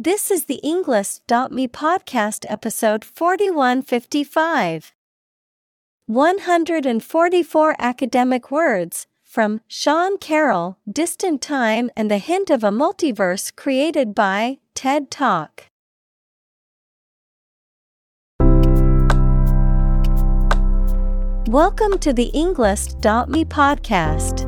This is the Englist.me podcast episode 4155. 144 academic words from Sean Carroll, Distant Time and the Hint of a Multiverse created by TED Talk. Welcome to the Englist.me podcast.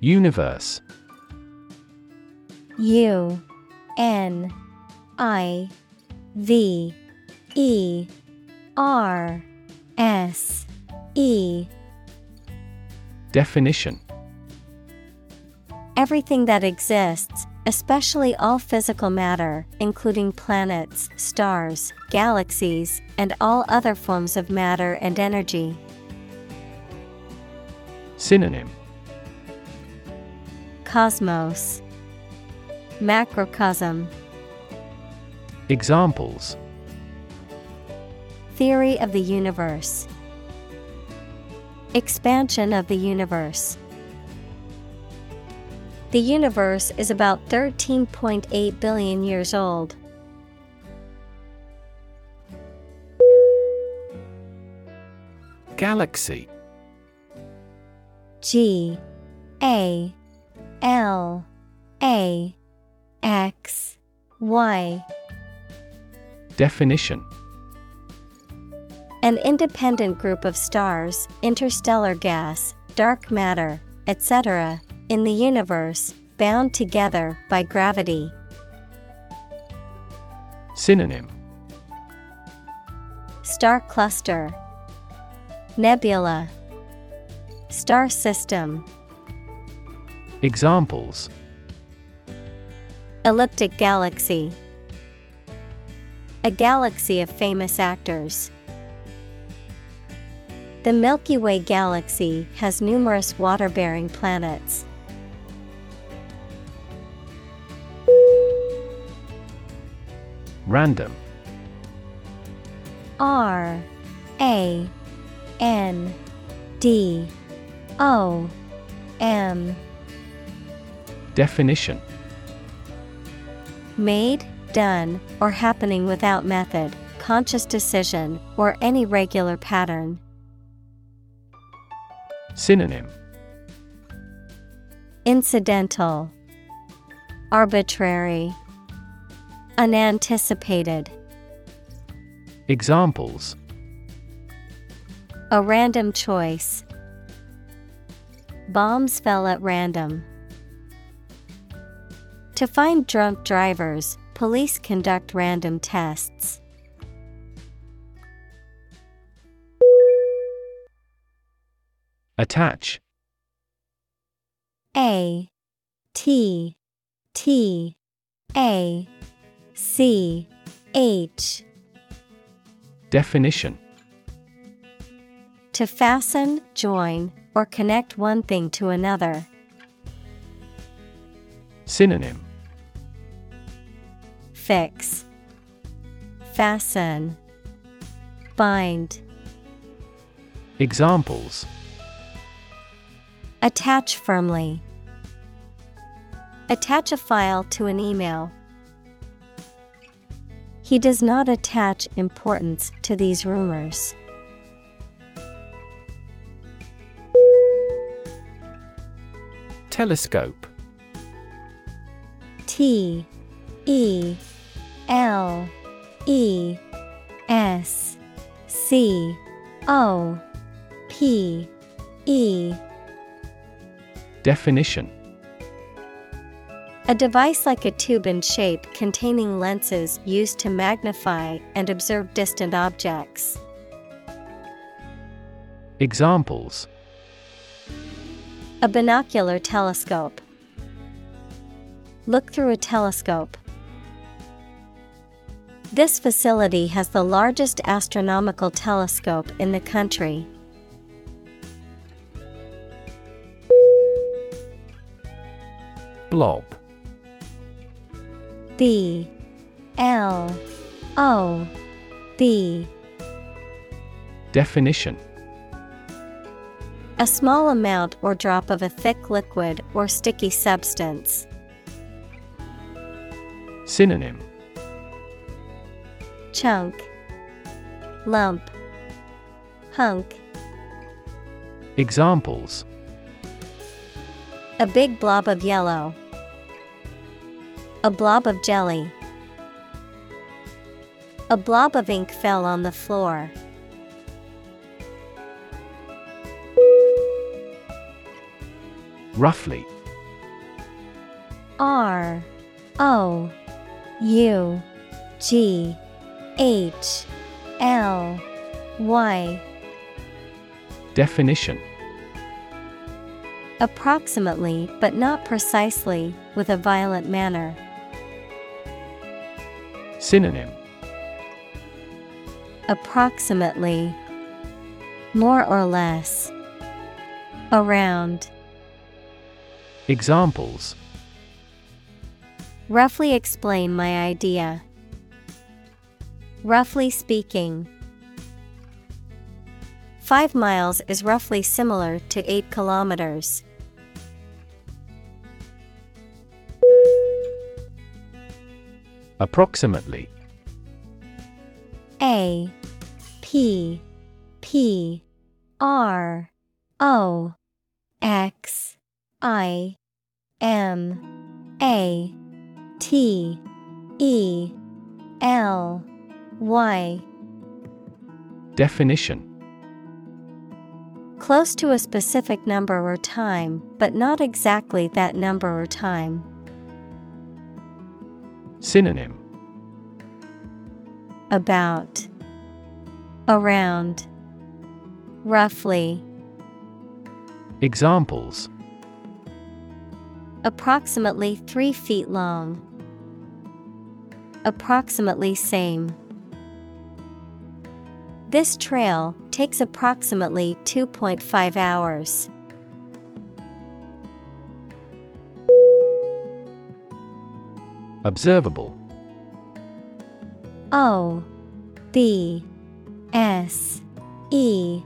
Universe. U N I V E R S E. Definition. Everything that exists, especially all physical matter, including planets, stars, galaxies, and all other forms of matter and energy. Synonym Cosmos. Macrocosm. Examples. Theory of the universe. Expansion of the universe. The universe is about 13.8 billion years old. Galaxy. G A L A X Y. Definition. An independent group of stars, interstellar gas, dark matter, etc., in the universe, bound together by gravity. Synonym. Star cluster, Nebula, Star system, Examples Elliptic galaxy, a galaxy of famous actors. The Milky Way galaxy has numerous water bearing planets. Random R A N D O M Definition Made, done, or happening without method, conscious decision, or any regular pattern. Synonym Incidental, Arbitrary, Unanticipated. Examples A random choice. Bombs fell at random. To find drunk drivers, police conduct random tests. Attach A T T A C H Definition To fasten, join, or connect one thing to another. Synonym Fix, Fasten, Bind. Examples Attach firmly. Attach a file to an email. He does not attach importance to these rumors. Telescope T E L E S C O P E Definition A device like a tube in shape containing lenses used to magnify and observe distant objects. Examples A binocular telescope. Look through a telescope. This facility has the largest astronomical telescope in the country. Blob. B. L. O. B. Definition. A small amount or drop of a thick liquid or sticky substance. Synonym Chunk Lump Hunk Examples A big blob of yellow. A blob of jelly. A blob of ink fell on the floor. Roughly R O U G H L Y Definition Approximately, but not precisely, with a violent manner. Synonym Approximately. More or less. Around. Examples Roughly explain my idea. Roughly speaking. Five miles is roughly similar to eight kilometers. Approximately A P P R O X I M A T E L Y Definition. Close to a specific number or time, but not exactly that number or time. Synonym. About. Around. Roughly. Examples. Approximately three feet long. Approximately same. This trail takes approximately 2.5 hours. Observable. O B S E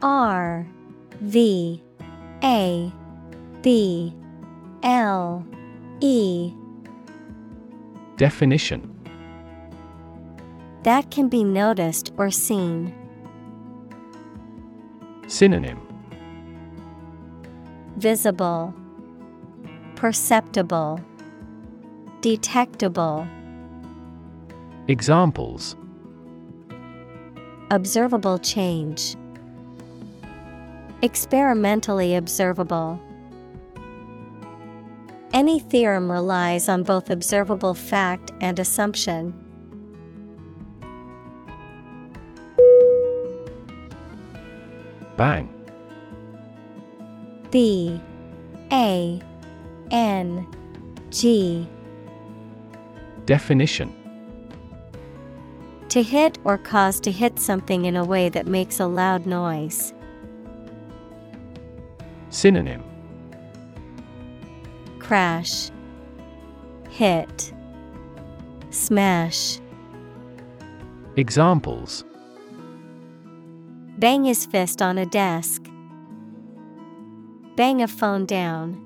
R V A B L E. Definition That can be noticed or seen. Synonym Visible, Perceptible, Detectable. Examples Observable change. Experimentally observable. Any theorem relies on both observable fact and assumption. Bang. B A N G. Definition. To hit or cause to hit something in a way that makes a loud noise. Synonym. Crash, Hit, Smash. Examples Bang his fist on a desk. Bang a phone down.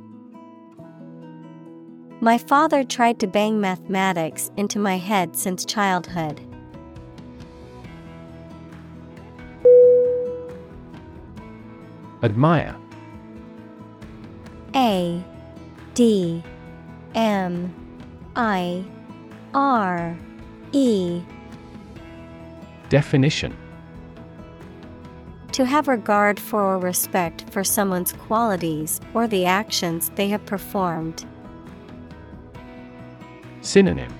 My father tried to bang mathematics into my head since childhood. Admire A D M I R E. Definition To have regard for or respect for someone's qualities or the actions they have performed. Synonym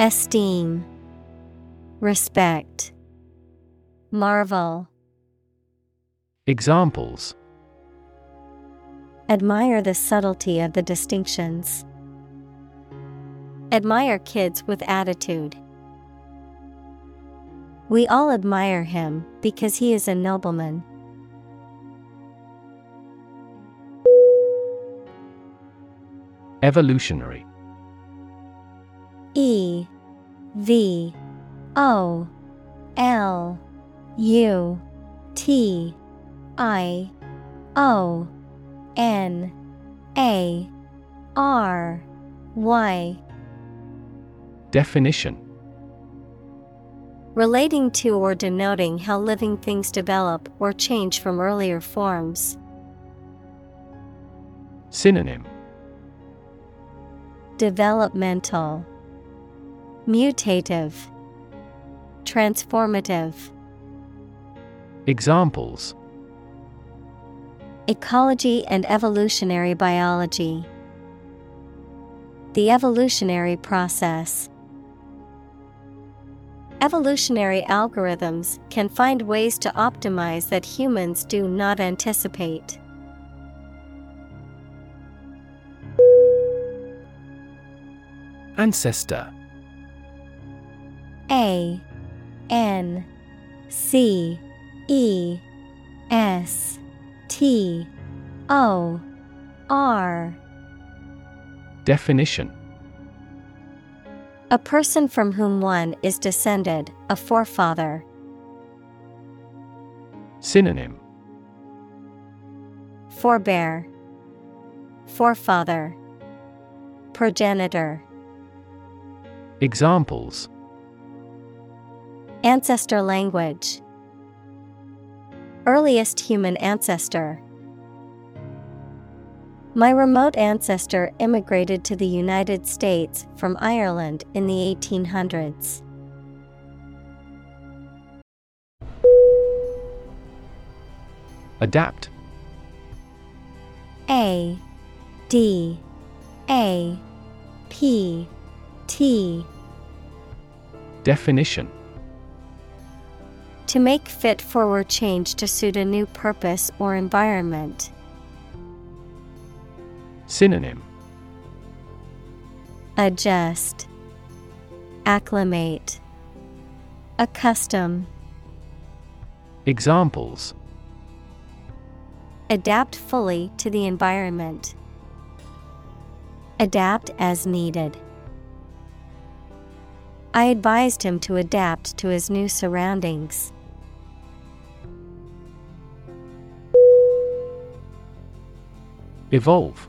Esteem, Respect, Marvel. Examples Admire the subtlety of the distinctions. Admire kids with attitude. We all admire him because he is a nobleman. Evolutionary. E V O L U T I O N A R Y. Definition Relating to or denoting how living things develop or change from earlier forms. Synonym Developmental, Mutative, Transformative. Examples Ecology and evolutionary biology. The evolutionary process. Evolutionary algorithms can find ways to optimize that humans do not anticipate. Ancestor. A N C E S T O R. Definition A person from whom one is descended, a forefather. Synonym Forebear, Forefather, Progenitor. Examples Ancestor language. Earliest human ancestor. My remote ancestor immigrated to the United States from Ireland in the 1800s. Adapt A D A P T Definition To make fit forward change to suit a new purpose or environment. Synonym Adjust, Acclimate, Accustom. Examples Adapt fully to the environment. Adapt as needed. I advised him to adapt to his new surroundings. Evolve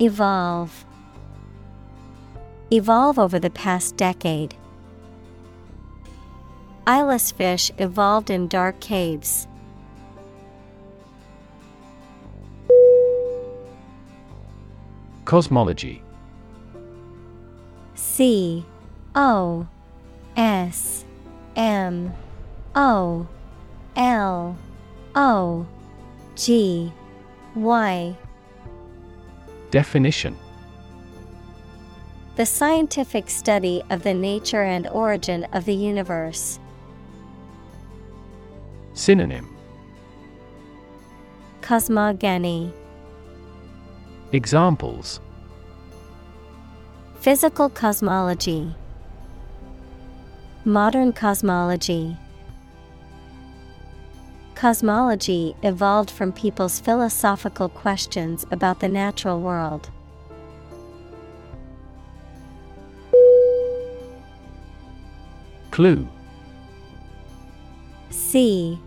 Evolve. Evolve over the past decade. Eyeless fish evolved in dark caves. Cosmology C O S M O L O G Y Definition. The scientific study of the nature and origin of the universe. Synonym. Cosmogony. Examples. Physical cosmology. Modern cosmology Cosmology evolved from people's philosophical questions about the natural world. Clue. C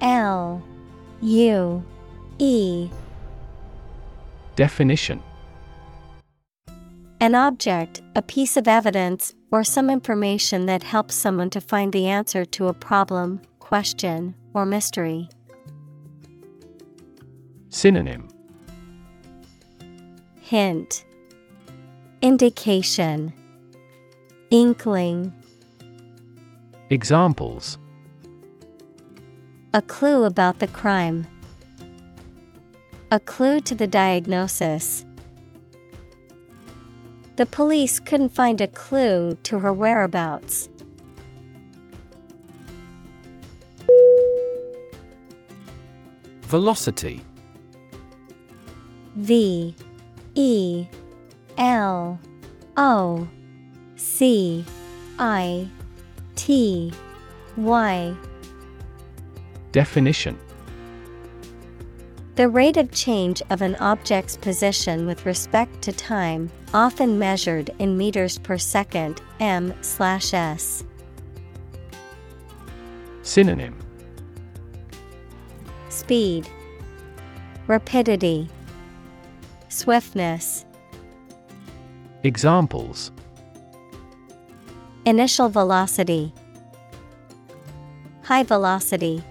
L U E. Definition. An object, a piece of evidence, or some information that helps someone to find the answer to a problem, question, or mystery. Synonym Hint Indication Inkling Examples A clue about the crime. A clue to the diagnosis. The police couldn't find a clue to her whereabouts. Velocity. V E L O C I T Y. Definition. The rate of change of an object's position with respect to time, often measured in meters per second, m/s. Synonym Speed, Rapidity, Swiftness. Examples Initial velocity, High velocity.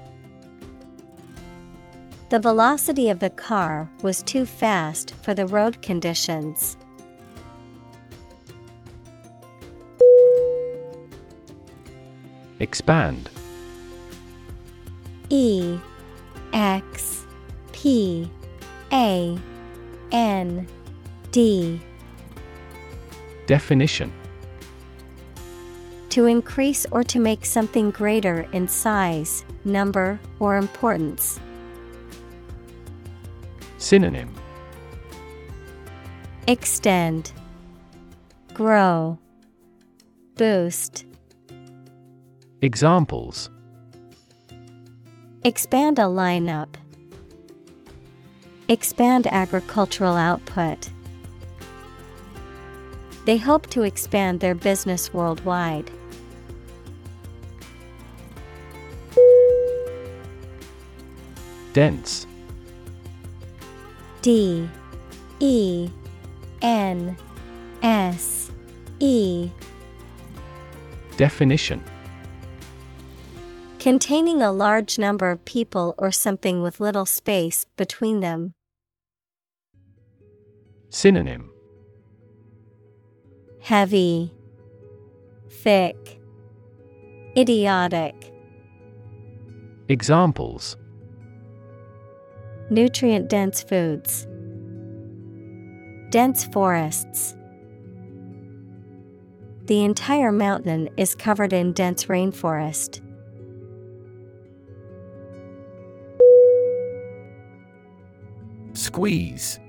The velocity of the car was too fast for the road conditions. Expand E X P A N D. Definition. To increase or to make something greater in size, number, or importance. Synonym. Extend, Grow, Boost. Examples Expand a lineup. Expand agricultural output. They hope to expand their business worldwide. Dense D E N S E Definition Containing a large number of people or something with little space between them. Synonym Heavy, Thick, Idiotic. Examples Nutrient dense foods. Dense forests. The entire mountain is covered in dense rainforest. Squeeze.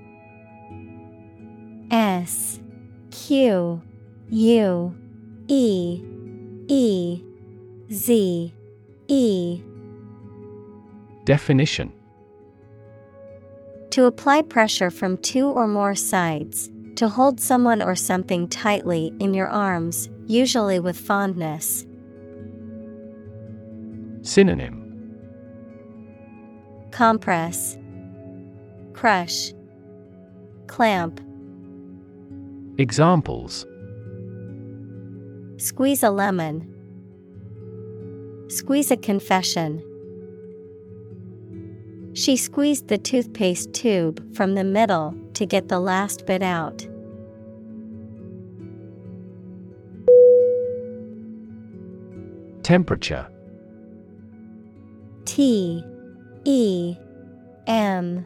S Q U E E Z E. Definition. To apply pressure from two or more sides, to hold someone or something tightly in your arms, usually with fondness. Synonym. Compress, Crush, Clamp. Examples Squeeze a lemon. Squeeze a confession. She squeezed the toothpaste tube from the middle to get the last bit out. Temperature T E M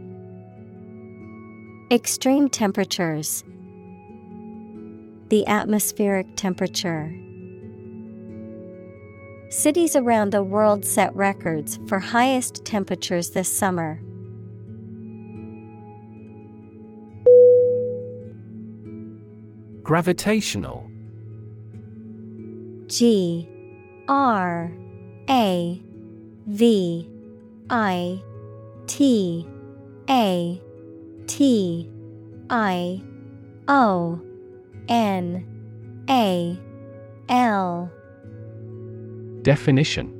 Extreme temperatures. The atmospheric temperature. Cities around the world set records for highest temperatures this summer. Gravitational G R A V I T A T I O N A L. Definition.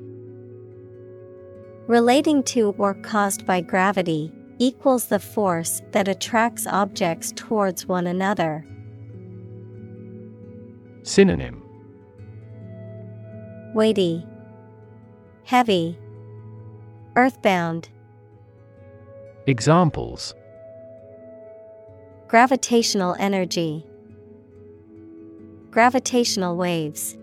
Relating to or caused by gravity equals the force that attracts objects towards one another. Synonym. Weighty, Heavy, Earthbound. Examples Gravitational energy, Gravitational waves.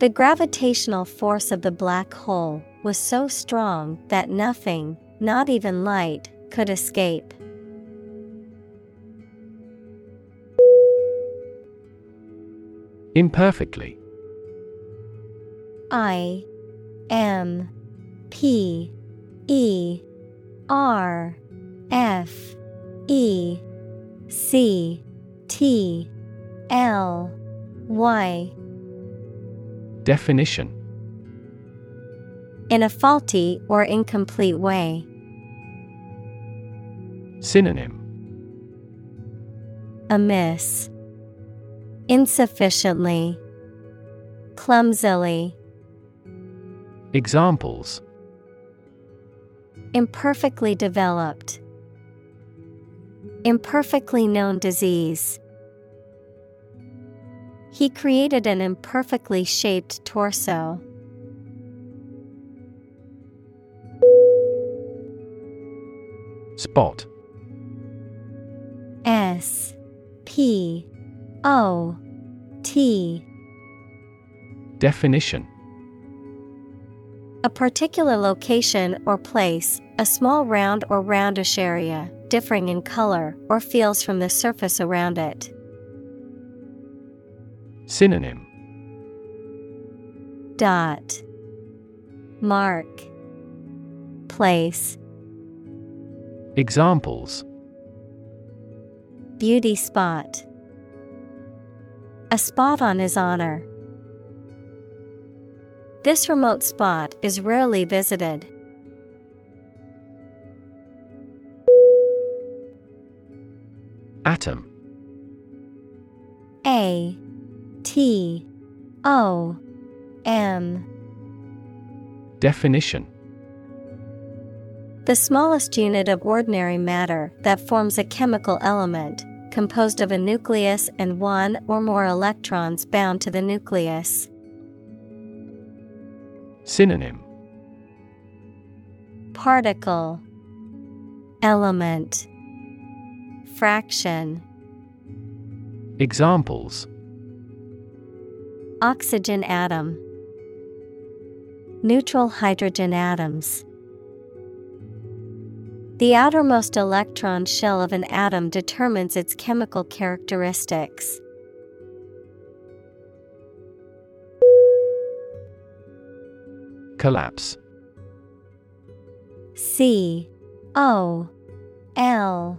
The gravitational force of the black hole was so strong that nothing, not even light, could escape. Imperfectly I M P E R F E C T L Y Definition In a faulty or incomplete way. Synonym Amiss. Insufficiently. Clumsily. Examples Imperfectly developed. Imperfectly known disease. He created an imperfectly shaped torso. Spot S P O T Definition A particular location or place, a small round or roundish area, differing in color or feels from the surface around it. Synonym Dot Mark Place Examples Beauty spot A spot on his honor. This remote spot is rarely visited. Atom. A T O M. Definition. The smallest unit of ordinary matter that forms a chemical element, composed of a nucleus and one or more electrons bound to the nucleus. Synonym. Particle. Element Fraction Examples. Oxygen atom. Neutral hydrogen atoms. The outermost electron shell of an atom determines its chemical characteristics. Collapse. C O L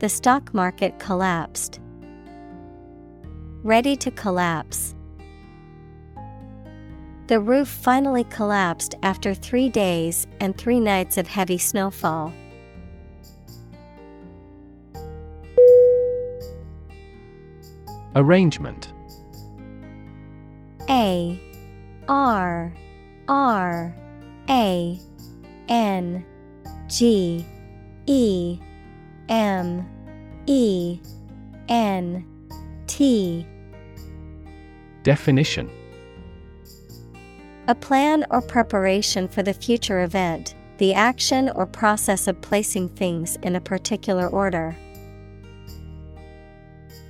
The stock market collapsed. Ready to collapse. The roof finally collapsed after three days and three nights of heavy snowfall. Arrangement A R R A N G E M E N T. Definition. A plan or preparation for the future event, the action or process of placing things in a particular order.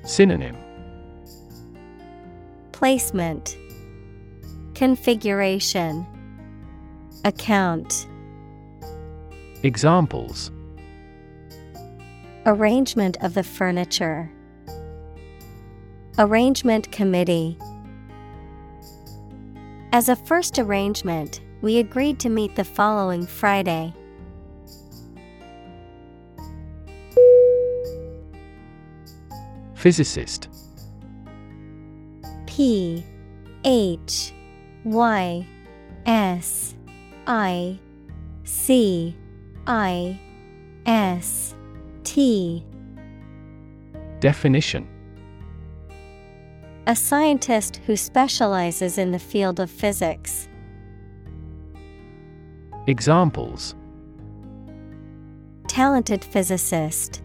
Synonym. Placement. Configuration. Account. Examples Arrangement of the furniture. Arrangement Committee. As a first arrangement, we agreed to meet the following Friday. Physicist. P H Y S I C I S Definition A scientist who specializes in the field of physics. Examples Talented physicist.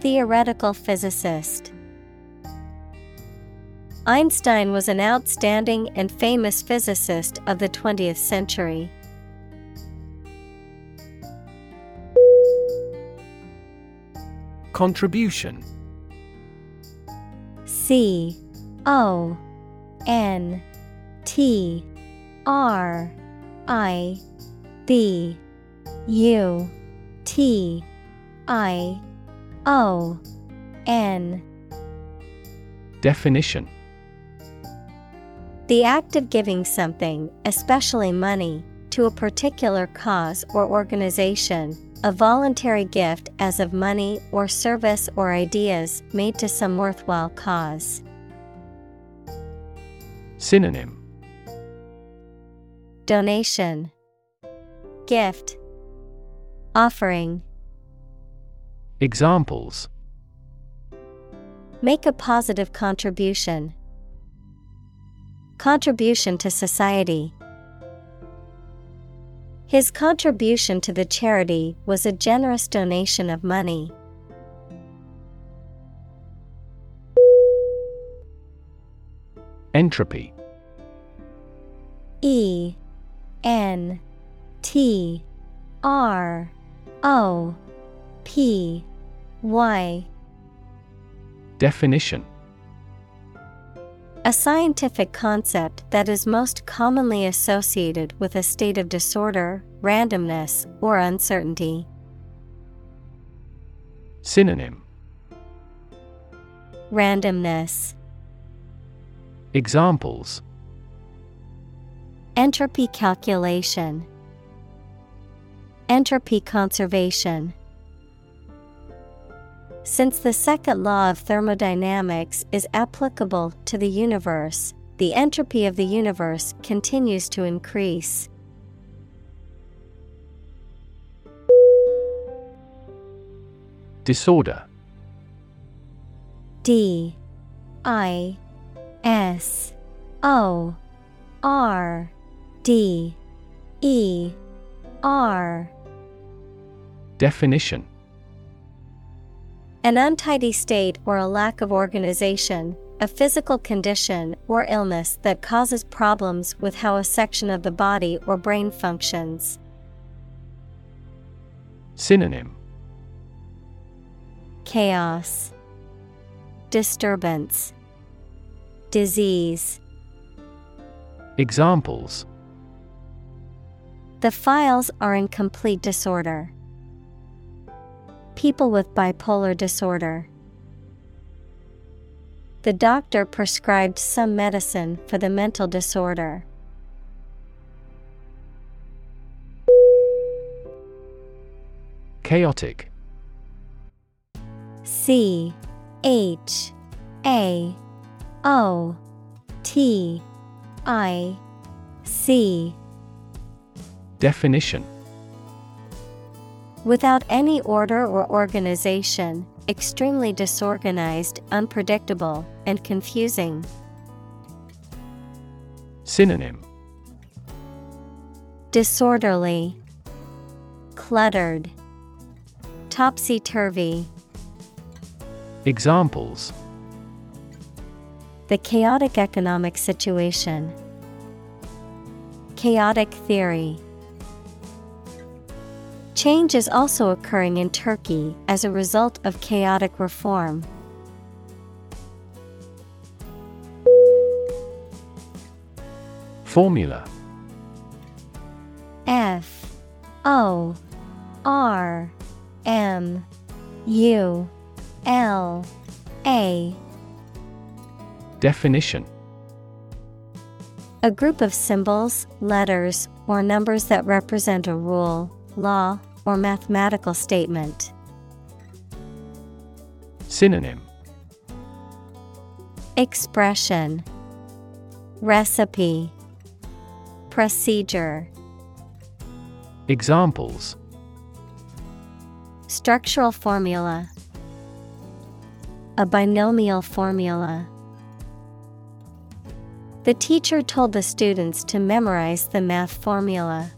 Theoretical physicist. Einstein was an outstanding and famous physicist of the 20th century. Contribution. C O N T R I B U T I O N. Definition. The act of giving something, especially money, to a particular cause or organization, a voluntary gift as of money or service or ideas made to some worthwhile cause. Synonym Donation Gift Offering Examples Make a positive contribution. Contribution to society. His contribution to the charity was a generous donation of money. Entropy. E N T R O P Y. Definition A scientific concept that is most commonly associated with a state of disorder, randomness, or uncertainty. Synonym Randomness, Examples Entropy calculation, Entropy conservation. Since the second law of thermodynamics is applicable to the universe, the entropy of the universe continues to increase. Disorder. D I S O R D E R. Definition An untidy state or a lack of organization, a physical condition or illness that causes problems with how a section of the body or brain functions. Synonym Chaos, Disturbance, Disease. Examples The files are in complete disorder. People with bipolar disorder. The doctor prescribed some medicine for the mental disorder. Chaotic C H A O T I C Definition Without any order or organization, extremely disorganized, unpredictable, and confusing. Synonym Disorderly, Cluttered, Topsy turvy. Examples The chaotic economic situation. chaotic theory. Change is also occurring in Turkey as a result of chaotic reform. Formula. F. O. R. M. U. L. A. Definition. A group of symbols, letters, or numbers that represent a rule, law, or mathematical statement. Synonym. Expression. Recipe. Procedure. Examples. Structural formula. A binomial formula. The teacher told the students to memorize the math formula.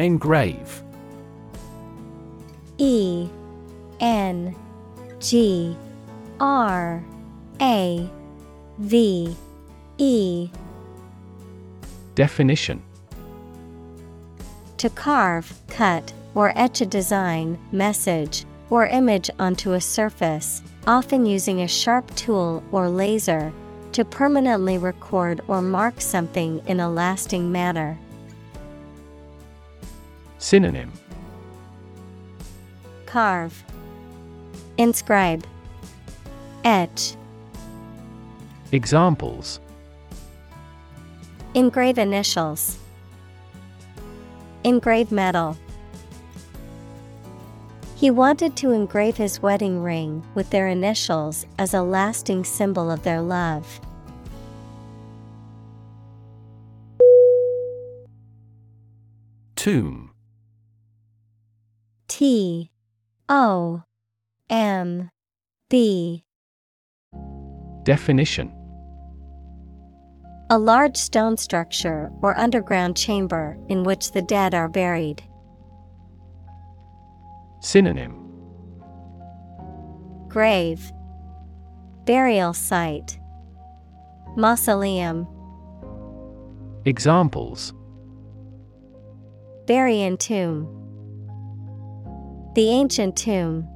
Engrave. E N G R A V E. Definition. To carve, cut, or etch a design, message, or image onto a surface, often using a sharp tool or laser, to permanently record or mark something in a lasting manner. Synonym. Carve, Inscribe, Etch, Examples. Engrave initials, Engrave metal. He wanted to engrave his wedding ring with their initials as a lasting symbol of their love. Tomb T O M B Definition. A large stone structure or underground chamber in which the dead are buried. Synonym. Grave. Burial site. Mausoleum. Examples. Bury in tomb The ancient tomb.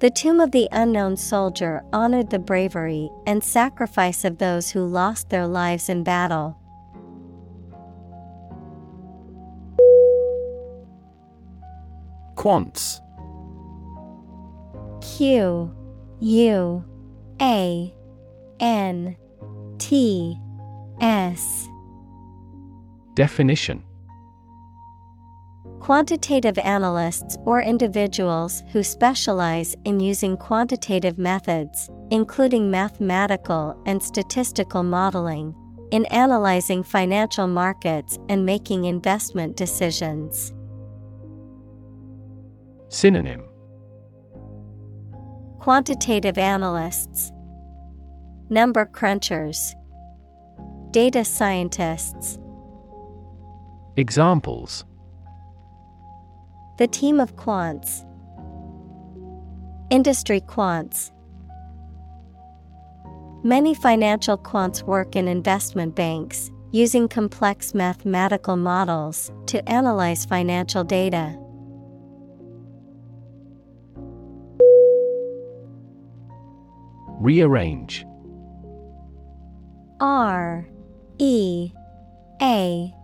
The tomb of the unknown soldier honored the bravery and sacrifice of those who lost their lives in battle. Quants. Q U A N T S. Definition Quantitative analysts or individuals who specialize in using quantitative methods, including mathematical and statistical modeling, in analyzing financial markets and making investment decisions. Synonym Quantitative analysts, Number crunchers, Data scientists. Examples The team of quants. Industry quants. Many financial quants work in investment banks, using complex mathematical models to analyze financial data. Rearrange R E A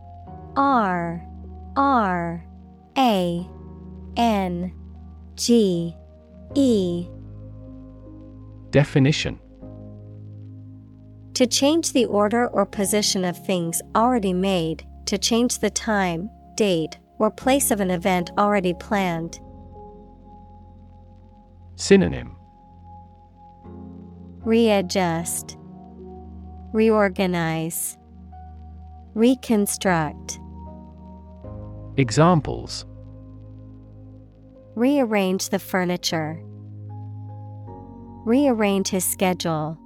R R A N G E. Definition. To change the order or position of things already made, to change the time, date, or place of an event already planned. Synonym. Readjust, Reorganize, Reconstruct. Examples Rearrange the furniture. Rearrange his schedule.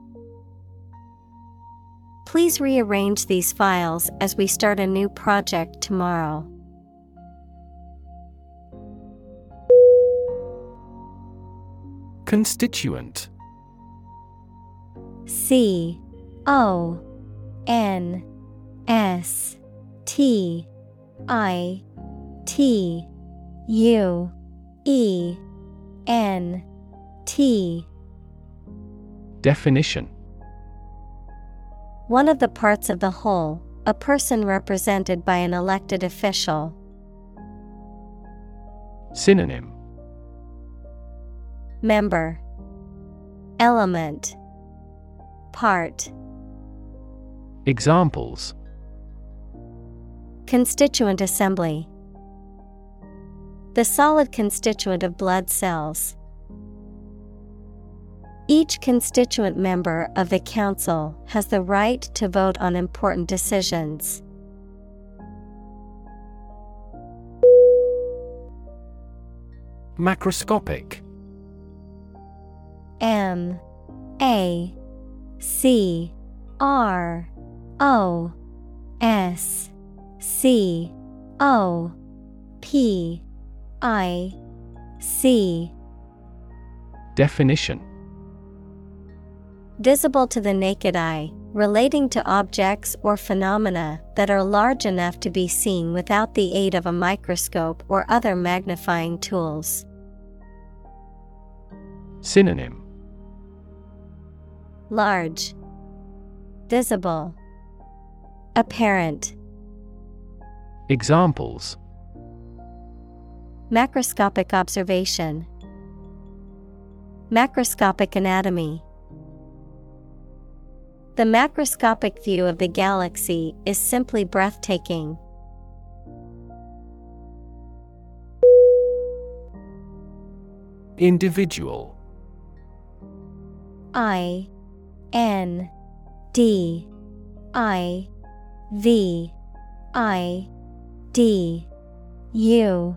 Please rearrange these files as we start a new project tomorrow. Constituent C O N S T I T U E N T. Definition. One of the parts of the whole, a person represented by an elected official. Synonym. Member. Element. Part. Examples. Constituent assembly The solid constituent of blood cells. Each constituent member of the Council has the right to vote on important decisions. Macroscopic. M. A. C. R. O. S. C. O. P I C Definition. Visible to the naked eye, relating to objects or phenomena that are large enough to be seen without the aid of a microscope or other magnifying tools. Synonym. Large, Visible, Apparent. Examples Macroscopic observation, Macroscopic anatomy. The macroscopic view of the galaxy is simply breathtaking. Individual I N D I V I D U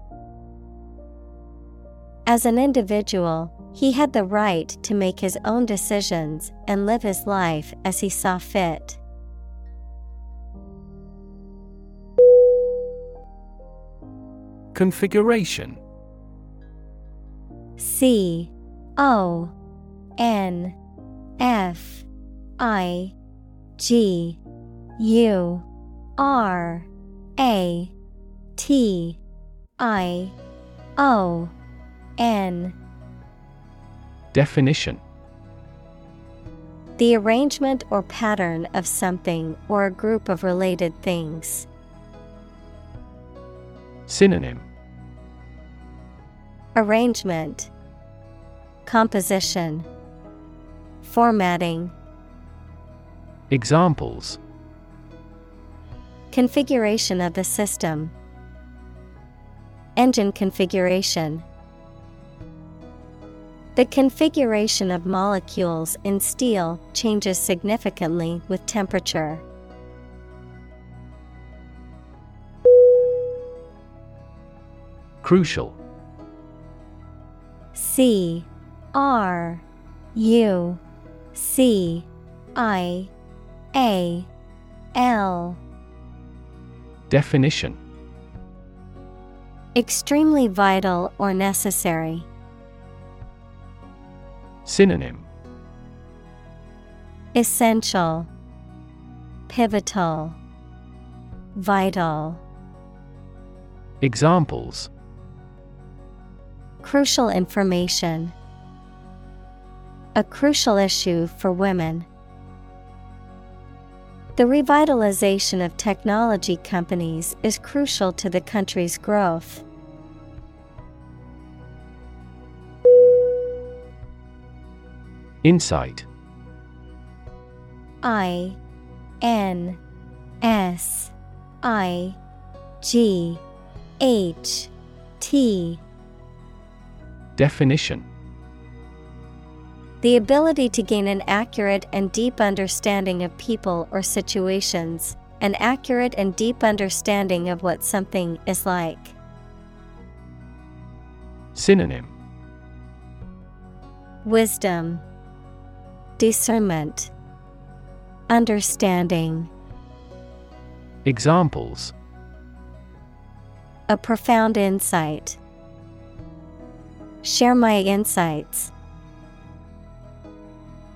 As an individual, he had the right to make his own decisions and live his life as he saw fit. Configuration C O N F I G U R A T I O N. Definition. The arrangement or pattern of something or a group of related things. Synonym. Arrangement. Composition. Formatting. Examples. Configuration of the system. Engine configuration The configuration of molecules in steel changes significantly with temperature. Crucial C R U C I A L Definition Extremely vital or necessary. Synonym Essential Pivotal Vital Examples Crucial information. A crucial issue for women. The revitalization of technology companies is crucial to the country's growth. Insight. I N S I G H T. Definition. The ability to gain an accurate and deep understanding of people or situations, an accurate and deep understanding of what something is like. Synonym. Wisdom, Discernment, Understanding. Examples A profound insight. Share my insights.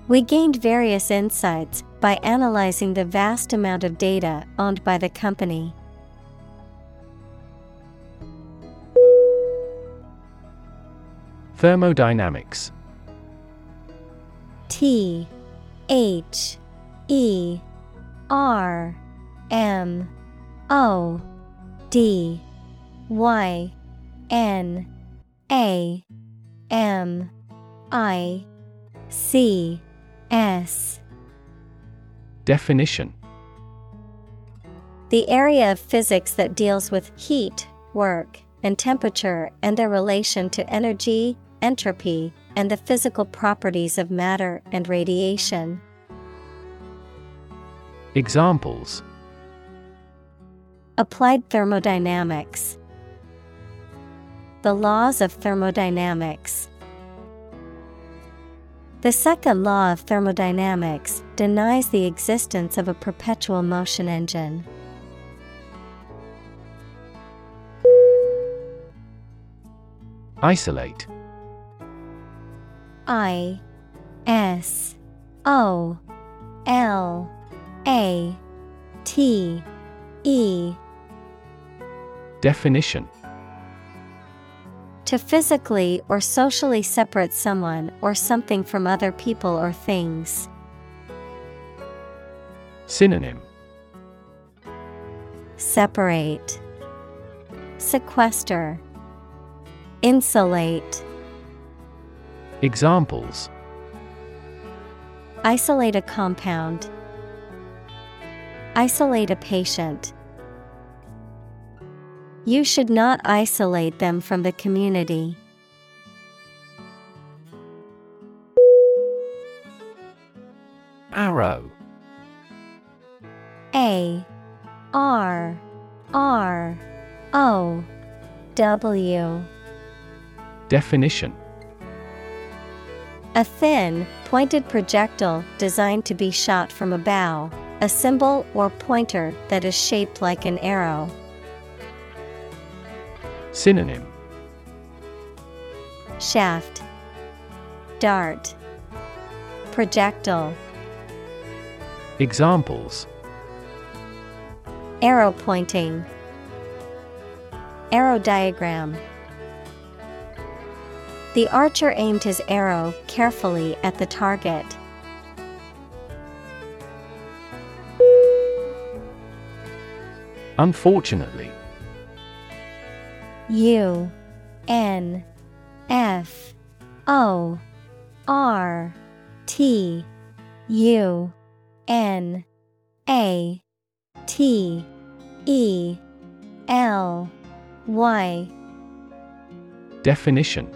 We gained various insights by analyzing the vast amount of data owned by the company. Thermodynamics T H E R M O D Y N A M I C S Definition. The area of physics that deals with heat, work, and temperature and their relation to energy, entropy, and the physical properties of matter and radiation. Examples Applied thermodynamics. The laws of thermodynamics. The second law of thermodynamics denies the existence of a perpetual motion engine. Isolate I S O L A T E. Definition. To physically or socially separate someone or something from other people or things. Synonym. Separate, Sequester, Insulate. Examples. Isolate a compound. Isolate a patient. You should not isolate them from the community. Arrow. A. R. R. O. W. Definition A thin, pointed projectile designed to be shot from a bow, a symbol or pointer that is shaped like an arrow. Synonym Shaft, Dart, Projectile. Examples Arrow pointing. Arrow diagram. The archer aimed his arrow carefully at the target. Unfortunately U N F O R T U N A T E L Y Definition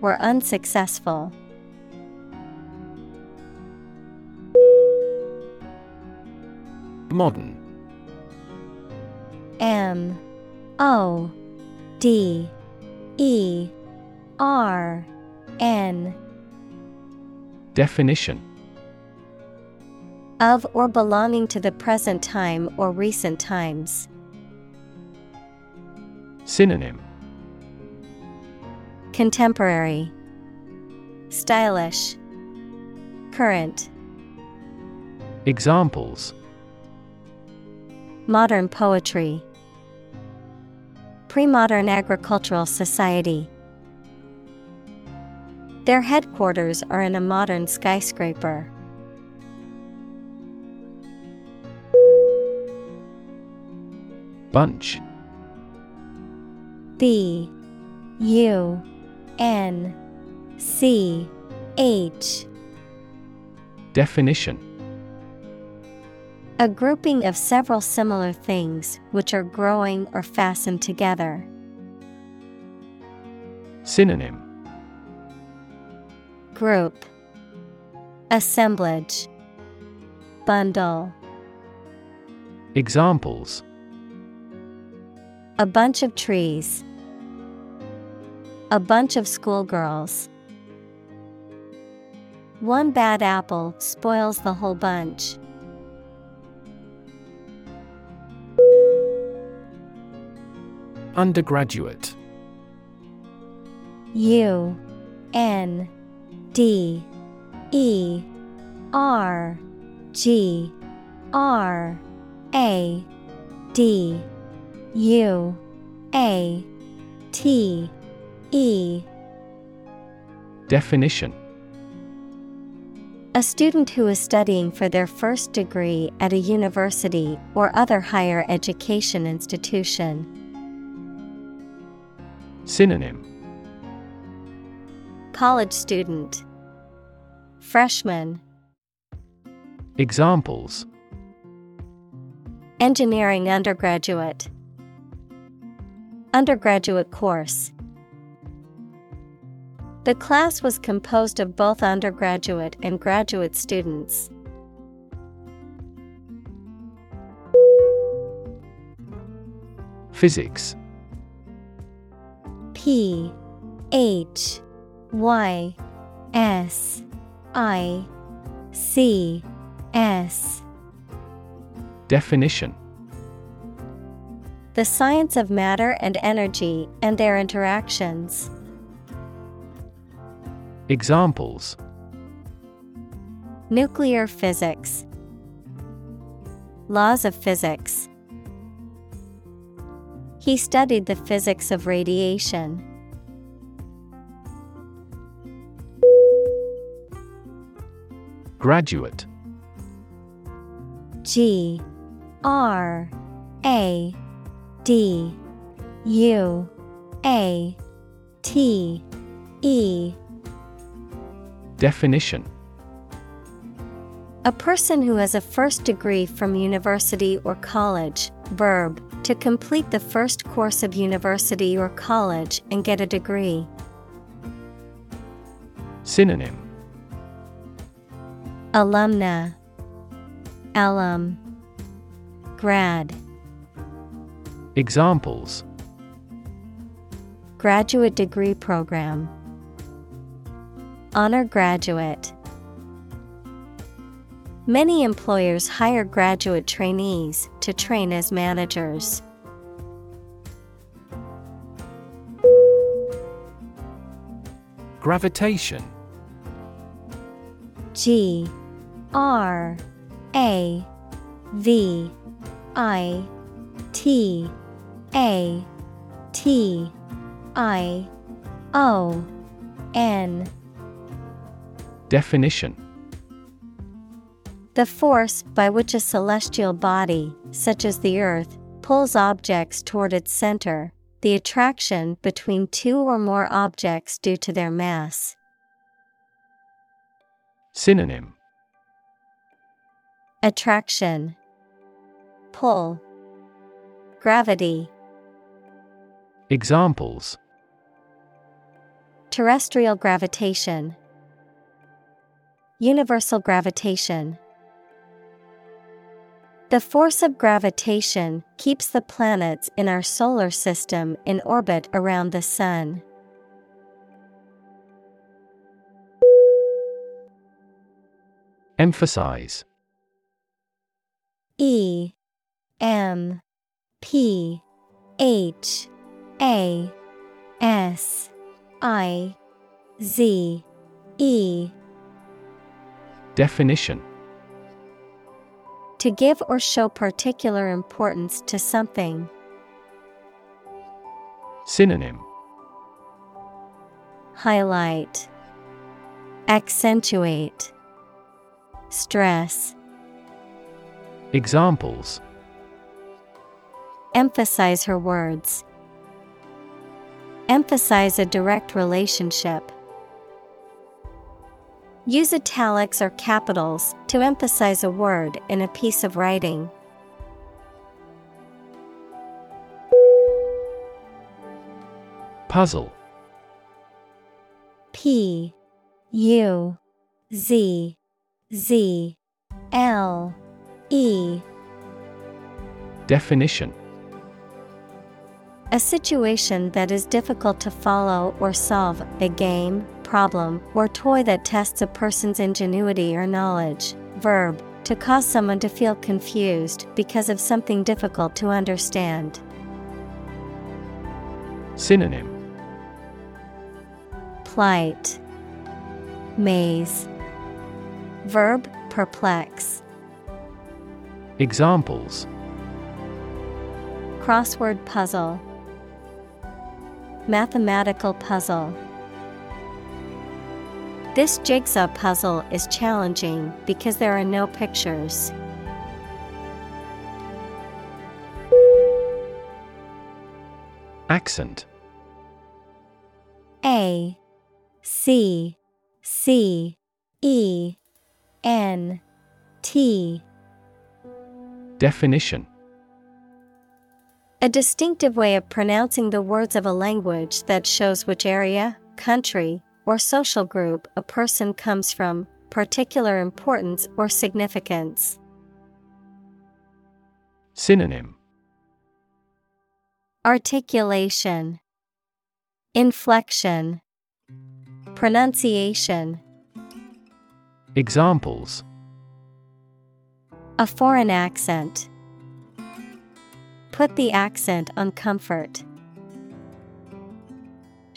were unsuccessful. Modern M O D E R N Definition of or belonging to the present time or recent times. Synonym Contemporary, Stylish, Current, Examples. Modern poetry, Pre modern agricultural society. Their headquarters are in a modern skyscraper. Bunch. B U N C H. Definition. A grouping of several similar things which are growing or fastened together. Synonym. Group. Assemblage. Bundle. Examples. A bunch of trees. A bunch of schoolgirls. One bad apple spoils the whole bunch. Undergraduate U N D E R G R A D U A T E. Definition. A student who is studying for their first degree at a university or other higher education institution. Synonym. College student, Freshman, Examples. Engineering undergraduate, Undergraduate course. The class was composed of both undergraduate and graduate students. Physics P H Y S I C S Definition The science of matter and energy and their interactions. Examples Nuclear physics, Laws of physics. He studied the physics of radiation. Graduate G R A D U A T E Definition. A person who has a first degree from university or college, verb, to complete the first course of university or college and get a degree. Synonym. Alumna, alum, grad, Examples. Graduate degree program, honor graduate. Many employers hire graduate trainees to train as managers. Gravitation G R A V I T A T I O N Definition The force by which a celestial body, such as the Earth, pulls objects toward its center, the attraction between two or more objects due to their mass. Synonym Attraction, Pull, Gravity, Examples Terrestrial gravitation, Universal gravitation. The force of gravitation keeps the planets in our solar system in orbit around the Sun. Emphasize E M P H A S I Z E Definition To give or show particular importance to something. Synonym Highlight, Accentuate, Stress, Examples Emphasize her words. Emphasize a direct relationship. Use italics or capitals to emphasize a word in a piece of writing. Puzzle. P U Z Z L E. Definition. A situation that is difficult to follow or solve, a game, problem, or toy that tests a person's ingenuity or knowledge. Verb, to cause someone to feel confused because of something difficult to understand. Synonym Plight, Maze, Verb, perplex. Examples Crossword puzzle, Mathematical puzzle. This jigsaw puzzle is challenging because there are no pictures. Accent. A C C E N T. Definition. A distinctive way of pronouncing the words of a language that shows which area, country, or social group a person comes from, particular importance or significance. Synonym Articulation, Inflection, Pronunciation. Examples A foreign accent. Put the accent on comfort.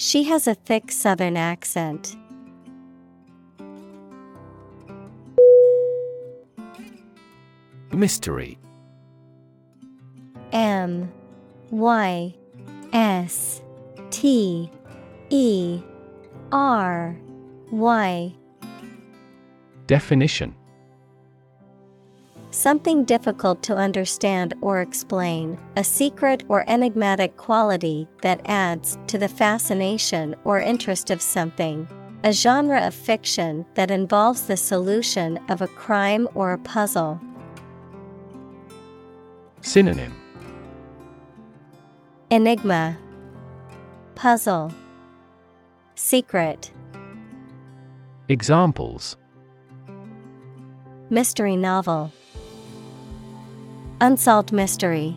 She has a thick southern accent. Mystery. M Y S T E R Y. Definition Something difficult to understand or explain, a secret or enigmatic quality that adds to the fascination or interest of something. A genre of fiction that involves the solution of a crime or a puzzle. Synonym. Enigma, Puzzle, Secret, Examples. Mystery novel, Unsolved mystery.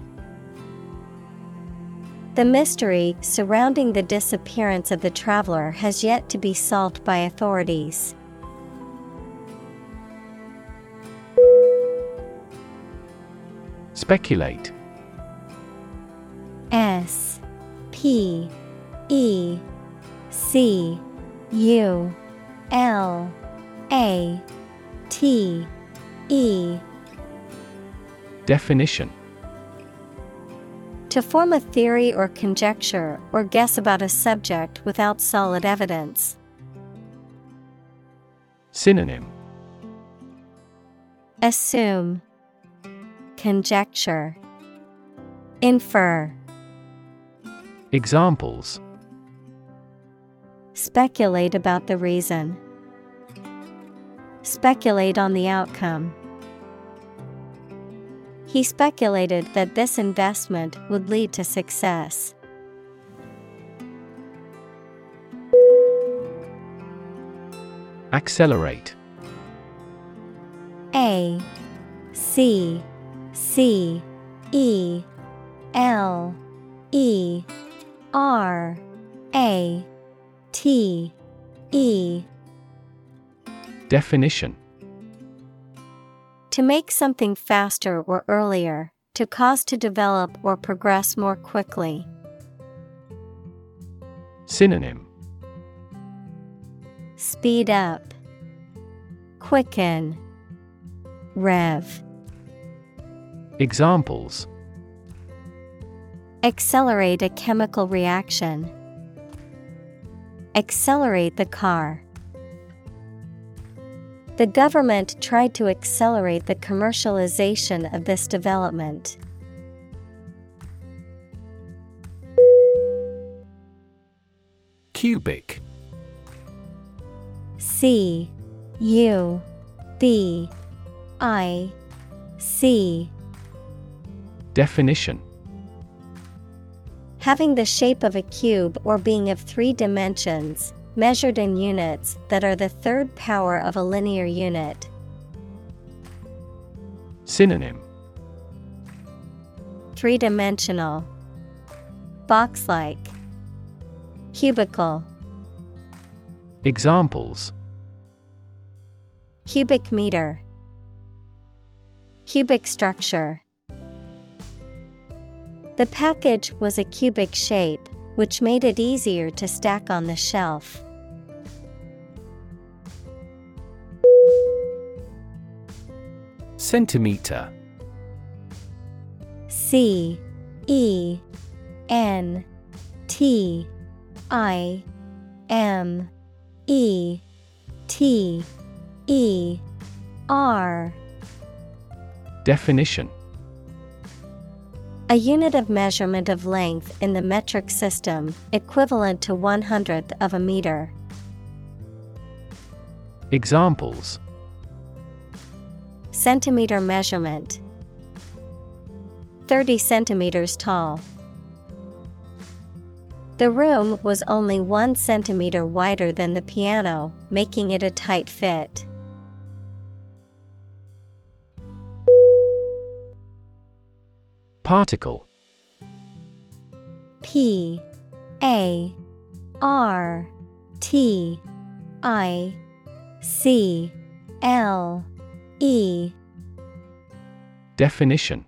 The mystery surrounding the disappearance of the traveler has yet to be solved by authorities. Speculate S P E C U L A T E Definition To form a theory or conjecture or guess about a subject without solid evidence. Synonym Assume, Conjecture, Infer, Examples Speculate about the reason. Speculate on the outcome. He speculated that this investment would lead to success. Accelerate. A C C E L E R A T E. Definition To make something faster or earlier, to cause to develop or progress more quickly. Synonym Speed up, Quicken, Rev. Examples Accelerate a chemical reaction. Accelerate the car. The government tried to accelerate the commercialization of this development. Cubic. C U B I C. Definition. Having the shape of a cube or being of three dimensions, measured in units that are the third power of a linear unit. Synonym Three dimensional, box like, cubicle. Examples Cubic meter, cubic structure. The package was a cubic shape, which made it easier to stack on the shelf. Centimeter. C E N T I M E T E R. Definition. A unit of measurement of length in the metric system, equivalent to one hundredth of a meter. Examples. Centimeter measurement. 30 centimeters tall. The room was only one centimeter wider than the piano, making it a tight fit. Particle. P. A. R. T. I C L E. Definition.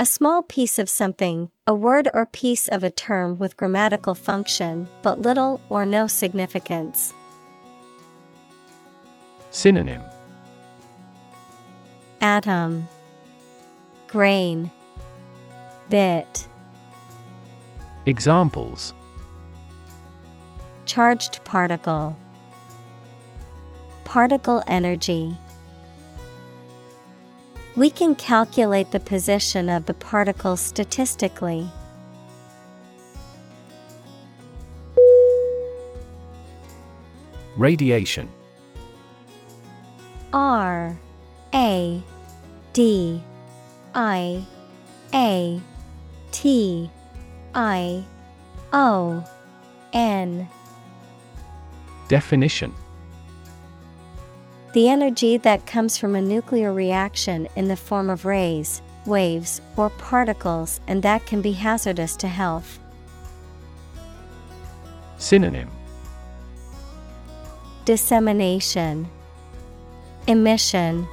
A small piece of something, a word or piece of a term with grammatical function, but little or no significance. Synonym. Atom. Grain. Bit. Examples. Charged particle Particle energy. We can calculate the position of the particle statistically. Radiation. R A D I A T I O N. Definition The energy that comes from a nuclear reaction in the form of rays, waves, or particles and that can be hazardous to health. Synonym. Dissemination. Emission.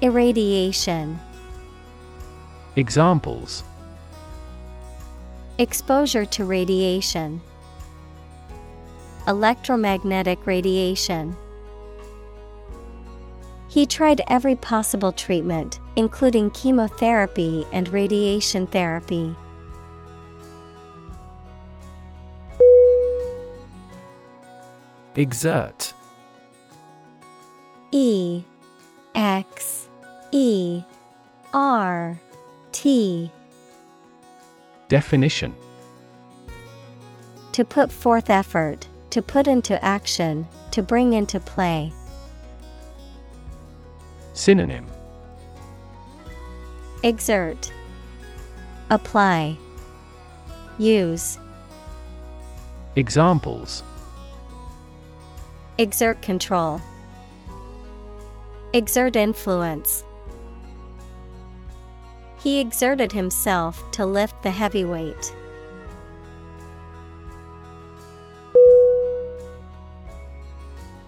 Irradiation. Examples. Exposure to radiation. Electromagnetic radiation He tried every possible treatment, including chemotherapy and radiation therapy. Exert E X E R T Definition To put forth effort, to put into action, to bring into play. Synonym. Exert. Apply. Use. Examples. Exert control. Exert influence. He exerted himself to lift the heavy weight.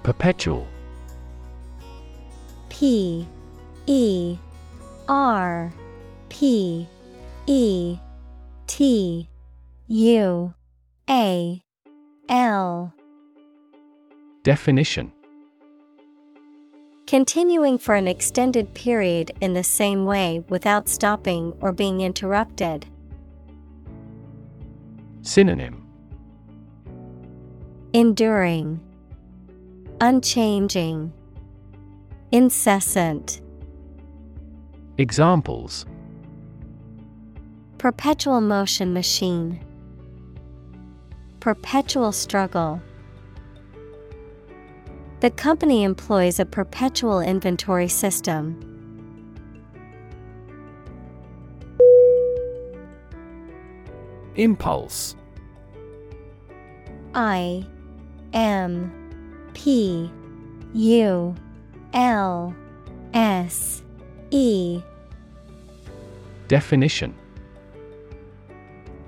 Perpetual P E R P E T U A L. Definition. Continuing for an extended period in the same way without stopping or being interrupted. Synonym. Enduring, Unchanging, Incessant. Examples Perpetual motion machine. Perpetual struggle. The company employs a perpetual inventory system. Impulse I M P U L S E Definition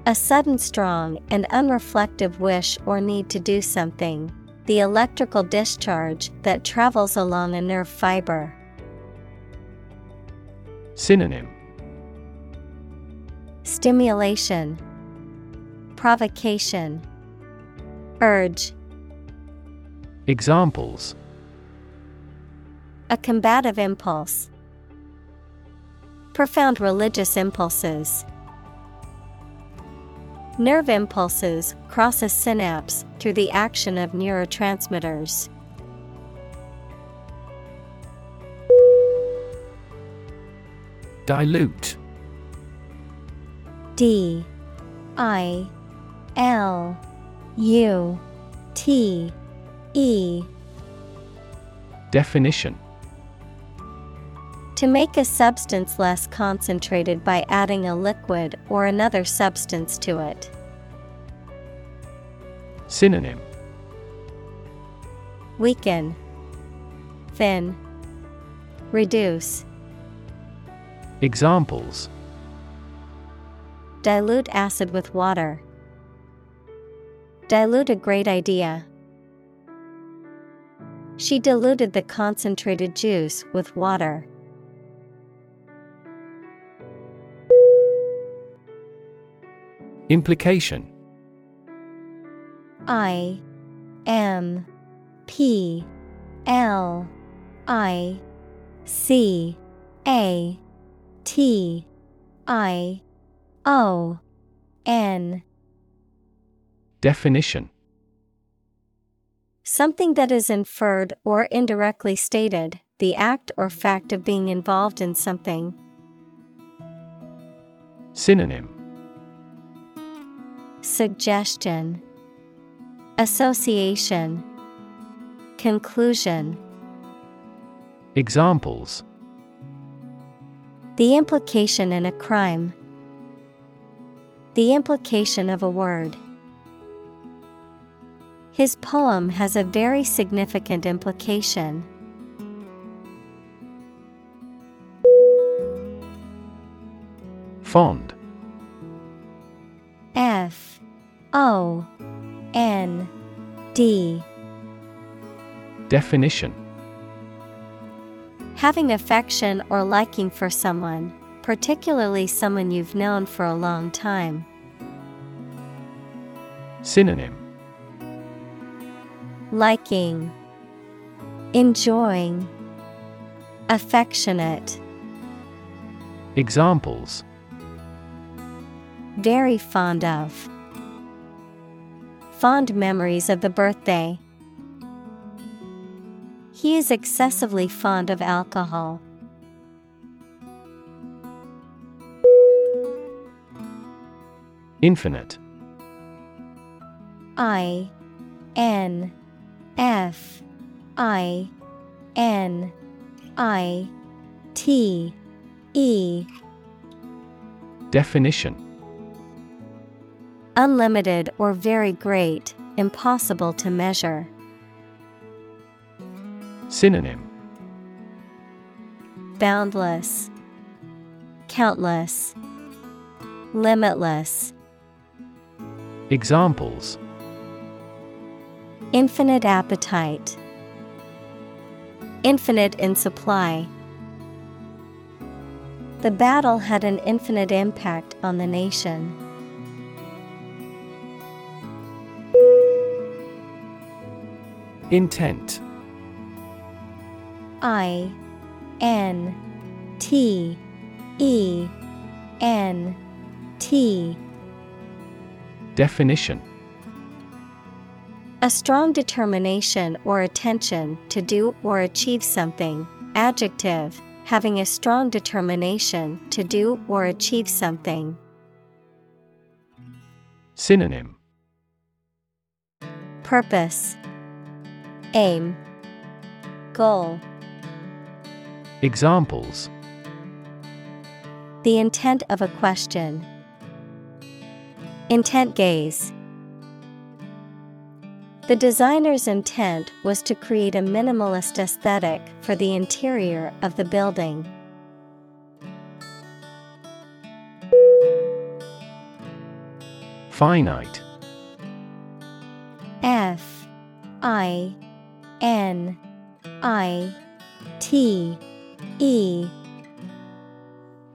A sudden strong and unreflective wish or need to do something. The electrical discharge that travels along a nerve fiber. Synonym Stimulation, Provocation, Urge. Examples A combative impulse. Profound religious impulses. Nerve impulses cross a synapse through the action of neurotransmitters. Dilute. D. I. L. U. T. E. Definition To make a substance less concentrated by adding a liquid or another substance to it. Synonym Weaken, Thin, Reduce. Examples Dilute acid with water. Dilute a great idea. She diluted the concentrated juice with water. Implication. I M P L I C A T I O N. Definition. Something that is inferred or indirectly stated, the act or fact of being involved in something. Synonym Suggestion Association Conclusion Examples The implication in a crime. The implication of a word. His poem has a very significant implication. Fond F O N D Definition Having affection or liking for someone, particularly someone you've known for a long time. Synonym Liking, Enjoying, Affectionate. Examples Very fond of. Fond memories of the birthday. He is excessively fond of alcohol. Infinite I N F I N I T E Definition Unlimited or very great, impossible to measure. Synonym Boundless, Countless, Limitless. Examples Infinite appetite. Infinite in supply. The battle had an infinite impact on the nation. Intent. I N T E N T. Definition. A strong determination or attention to do or achieve something. Adjective, having a strong determination to do or achieve something. Synonym. Purpose, Aim, Goal. Examples The intent of a question. Intent gaze. The designer's intent was to create a minimalist aesthetic for the interior of the building. Finite F I N I T E.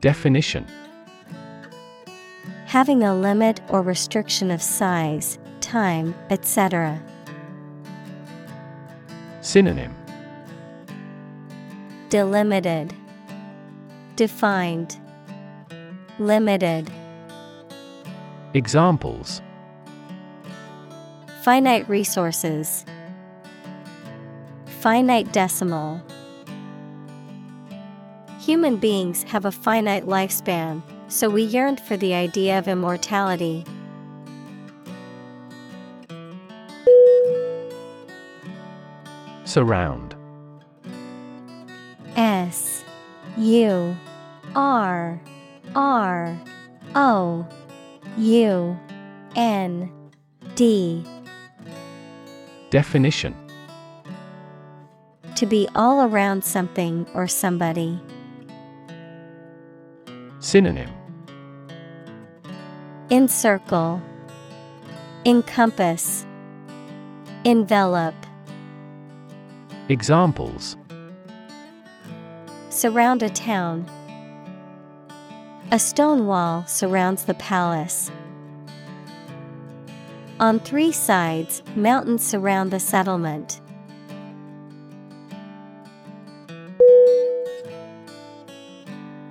Definition. Having a limit or restriction of size, time, etc. Synonym. Delimited, Defined, Limited. Examples. Finite resources, Finite decimal. Human beings have a finite lifespan, so we yearned for the idea of immortality. Surround S U R R O U N D Definition To be all around something or somebody. Synonym Encircle, Encompass, Envelop. Examples Surround a town. A stone wall surrounds the palace. On three sides, mountains surround the settlement.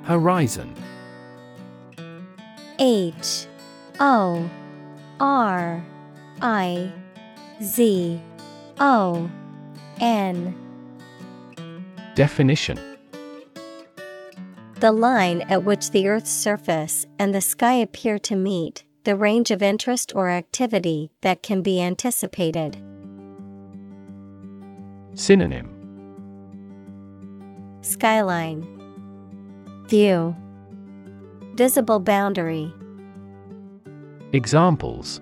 Horizon. H O R I Z O N. Definition. The line at which the Earth's surface and the sky appear to meet, the range of interest or activity that can be anticipated. Synonym. Skyline View Visible boundary. Examples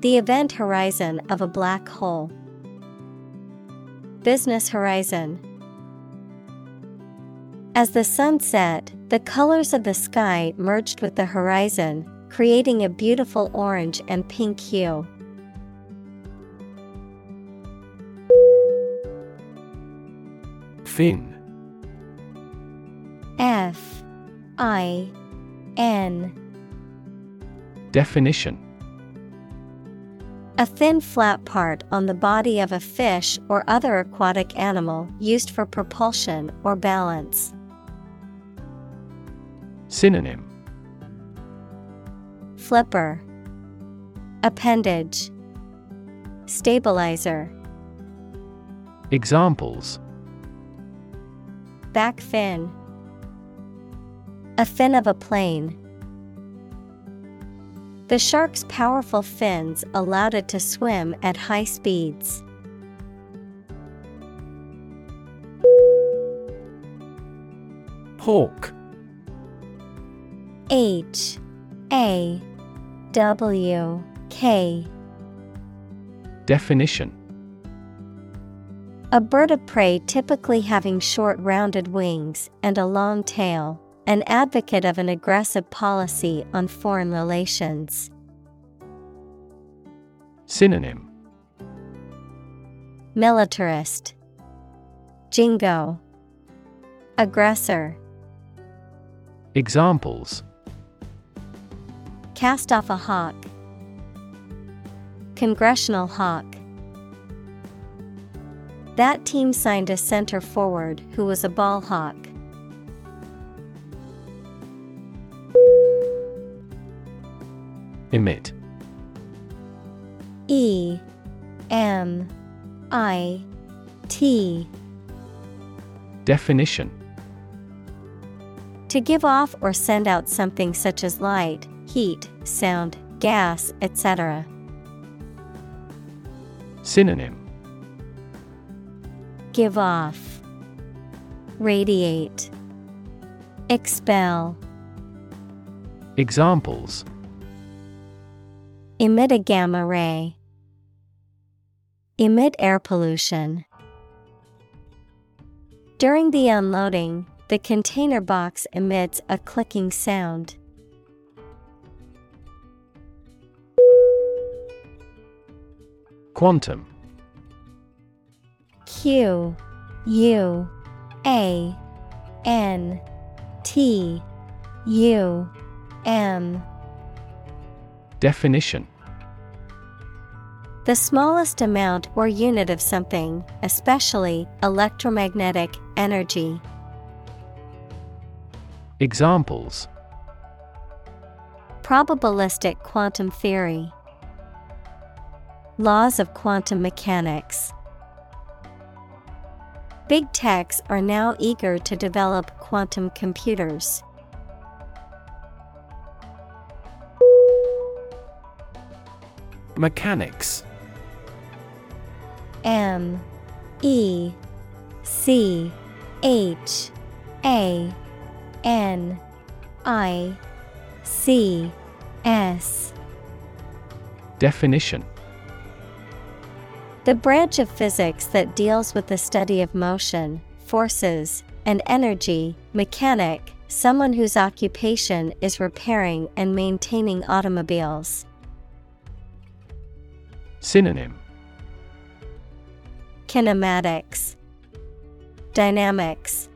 The event horizon of a black hole. Business horizon. As the sun set, the colors of the sky merged with the horizon, creating a beautiful orange and pink hue. Fin F I N. Definition. A thin flat part on the body of a fish or other aquatic animal used for propulsion or balance. Synonym. Flipper. Appendage. Stabilizer. Examples. Back fin A fin of a plane. The shark's powerful fins allowed it to swim at high speeds. Hawk H A W K Definition A bird of prey typically having short rounded wings and a long tail, an advocate of an aggressive policy on foreign relations. Synonym Militarist Jingo Aggressor Examples Cast off a hawk. Congressional hawk. That team signed a center forward who was a ball hawk. Emit E M I T. Definition To give off or send out something such as light, heat, sound, gas, etc. Synonym Give off, radiate, expel. Examples Emit a gamma ray. Emit air pollution. During the unloading, the container box emits a clicking sound. Quantum Q U A N T U M Definition The smallest amount or unit of something, especially electromagnetic energy. Examples Probabilistic quantum theory. Laws of quantum mechanics. Big techs are now eager to develop quantum computers. Mechanics M E C H A N I C S. Definition. The branch of physics that deals with the study of motion, forces, and energy, mechanic, someone whose occupation is repairing and maintaining automobiles. Synonym Kinematics, Dynamics,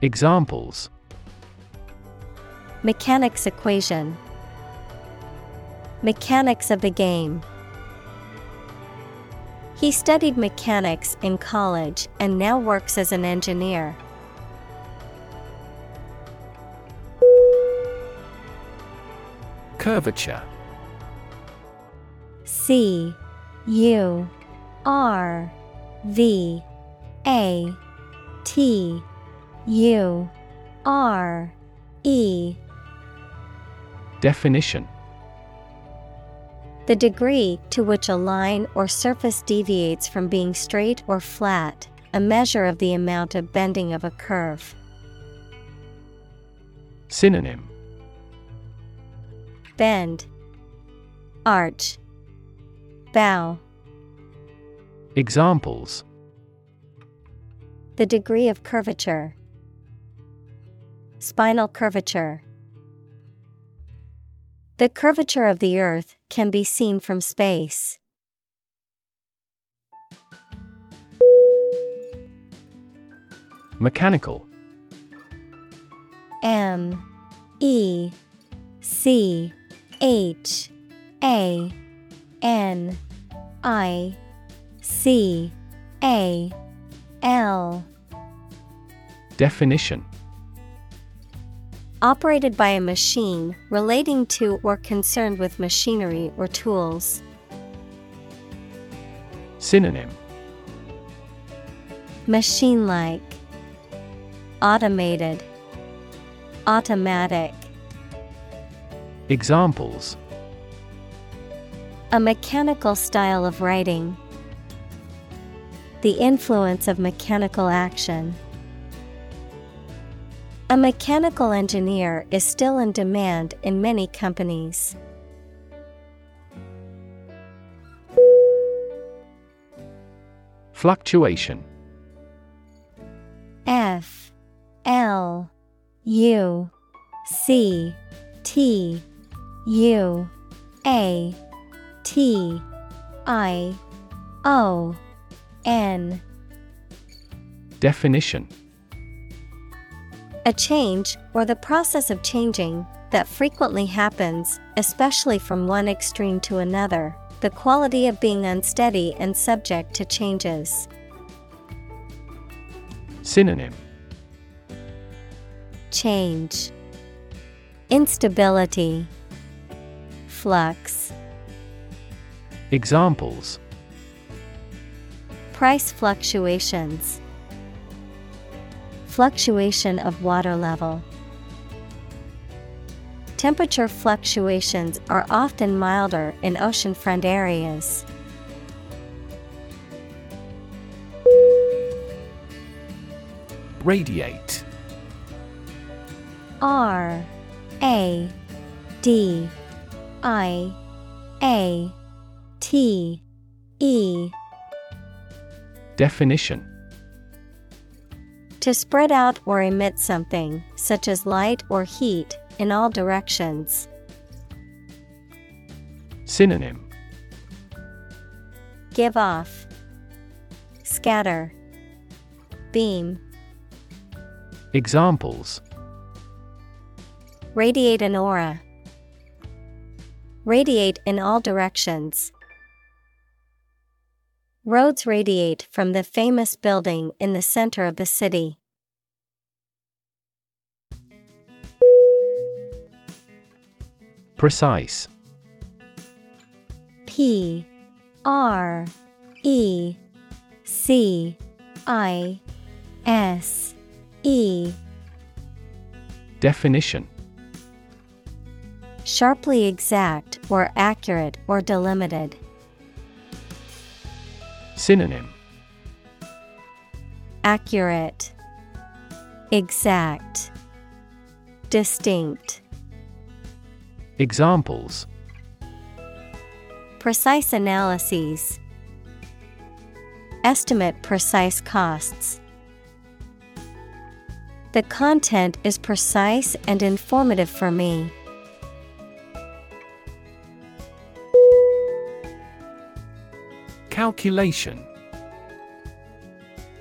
Examples Mechanics equation, Mechanics of the game. He studied mechanics in college and now works as an engineer. Curvature C U R V A T U R E. Definition. The degree to which a line or surface deviates from being straight or flat, a measure of the amount of bending of a curve. Synonym. Bend, Arch, Bow. Examples The degree of curvature. Spinal curvature. The curvature of the Earth can be seen from space. Mechanical M E C H A N I C A L Definition Operated by a machine relating to or concerned with machinery or tools. Synonym Machine like, Automated, Automatic. Examples A mechanical style of writing. The influence of mechanical action. A mechanical engineer is still in demand in many companies. Fluctuation F L U C T U A T I O N. Definition. A change, or the process of changing, that frequently happens, especially from one extreme to another, the quality of being unsteady and subject to changes. Synonym. Change, Instability, Flux. Examples Price fluctuations, fluctuation of water level. Temperature fluctuations are often milder in oceanfront areas. Radiate R A D I A T E Definition To spread out or emit something, such as light or heat, in all directions. Synonym Give off, scatter, beam. Examples Radiate an aura. Radiate in all directions. Roads radiate from the famous building in the center of the city. Precise P R E C I S E Definition Sharply exact or accurate or delimited. Synonym Accurate, Exact, Distinct. Examples Precise analyses. Estimate precise costs. The content is precise and informative for me. Calculation.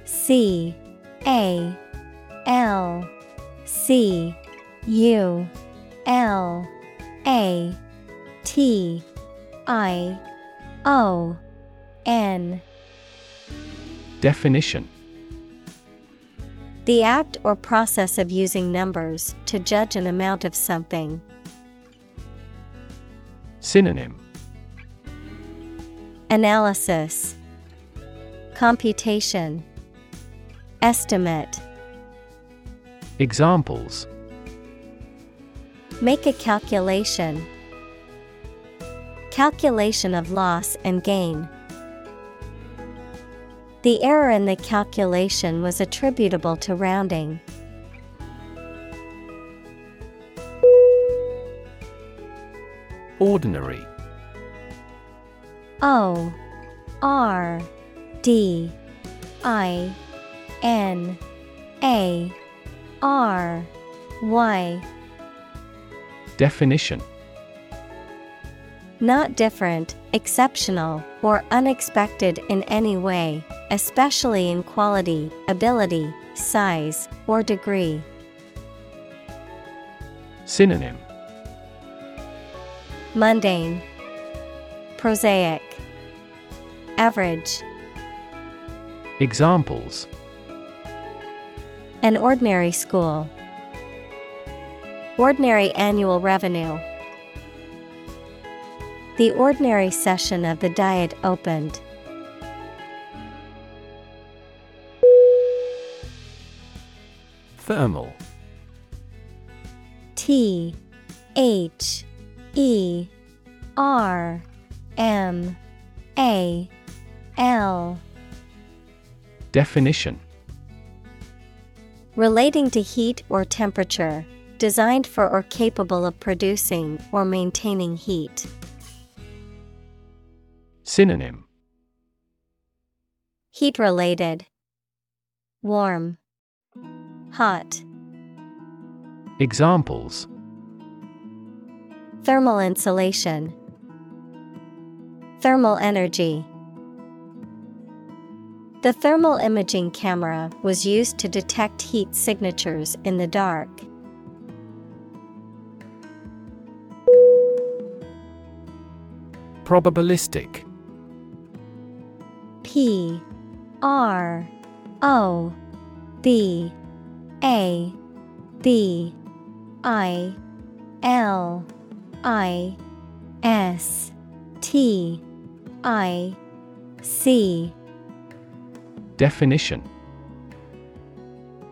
C A L C U L A T I O N. Definition. The act or process of using numbers to judge an amount of something. Synonym Analysis Computation Estimate Examples Make a calculation. Calculation of loss and gain. The error in the calculation was attributable to rounding. Ordinary O R D I N A R Y. Definition. Not different, exceptional, or unexpected in any way, especially in quality, ability, size, or degree. Synonym. Mundane, Prosaic, Average. Examples An ordinary school. Ordinary annual revenue. The ordinary session of the Diet opened. Thermal T H E R M A L Definition Relating to heat or temperature, designed for or capable of producing or maintaining heat. Synonym Heat related. Warm. Hot. Examples Thermal insulation. Thermal energy. The thermal imaging camera was used to detect heat signatures in the dark. Probabilistic P R O B A B I L I S T I C Definition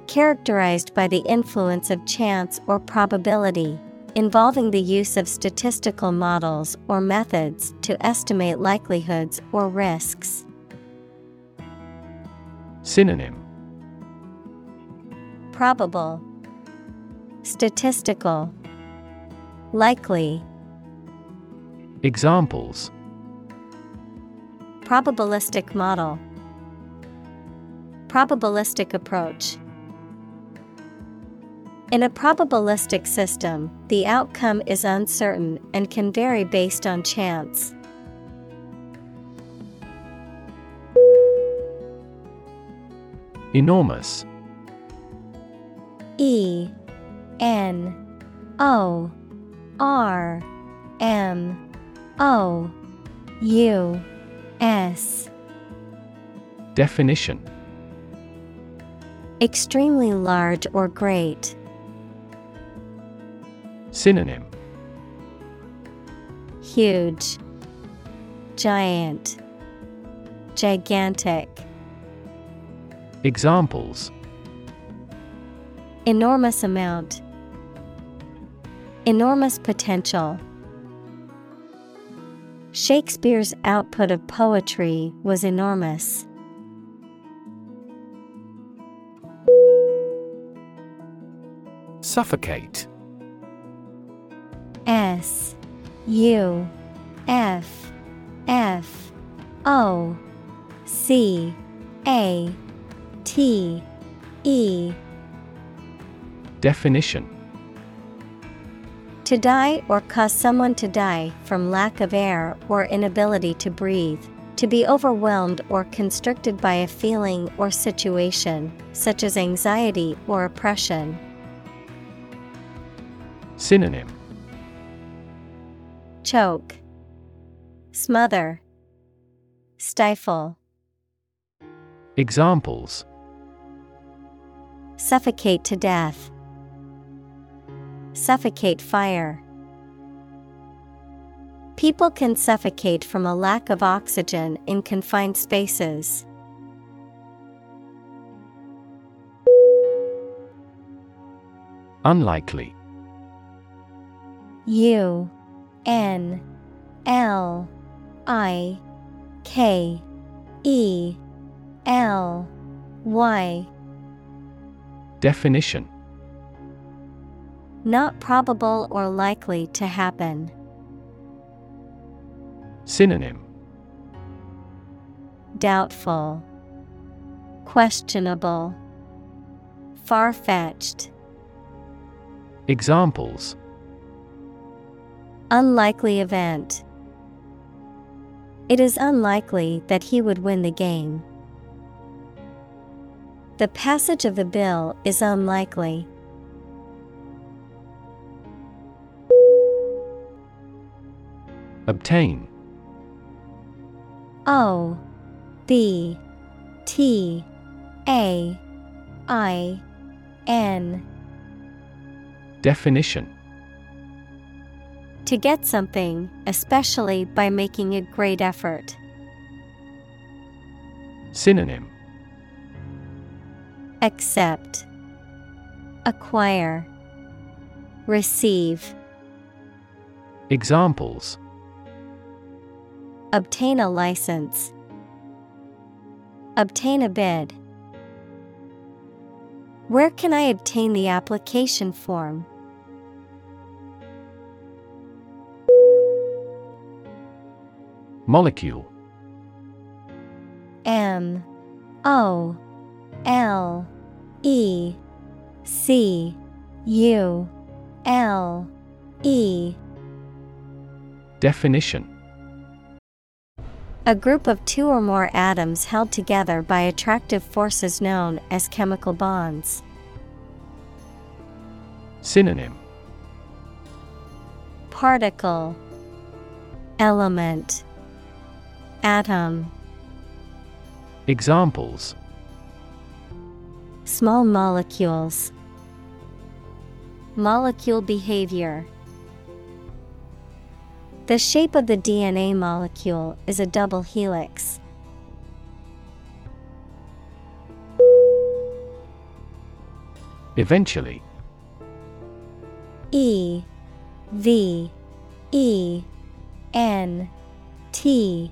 Characterized by the influence of chance or probability, involving the use of statistical models or methods to estimate likelihoods or risks. Synonym Probable, Statistical, Likely. Examples Probabilistic model, Probabilistic approach. In a probabilistic system, the outcome is uncertain and can vary based on chance. Enormous E N O R M O U S Definition Extremely large or great. Synonym Huge, Giant, Gigantic. Examples Enormous amount, Enormous potential. Shakespeare's output of poetry was enormous. Suffocate S U F F O C A T E Definition To die or cause someone to die from lack of air or inability to breathe. To be overwhelmed or constricted by a feeling or situation, such as anxiety or oppression. Synonym. Choke, Smother, Stifle, Examples. Suffocate to death, Suffocate fire. People can suffocate from a lack of oxygen in confined spaces. Unlikely U N L I K E L Y. Definition. Not probable or likely to happen. Synonym. Doubtful, Questionable, Far fetched. Examples Unlikely event. It is unlikely that he would win the game. The passage of the bill is unlikely. Obtain O B T A I N Definition To get something, especially by making a great effort. Synonym Accept, Acquire, Receive. Examples Obtain a license. Obtain a bid. Where can I obtain the application form? Molecule. M O L E C U L E. Definition. A group of two or more atoms held together by attractive forces known as chemical bonds. Synonym. Particle Element Atom Examples Small molecules Molecule behavior The shape of the DNA molecule is a double helix. Eventually. E V E N T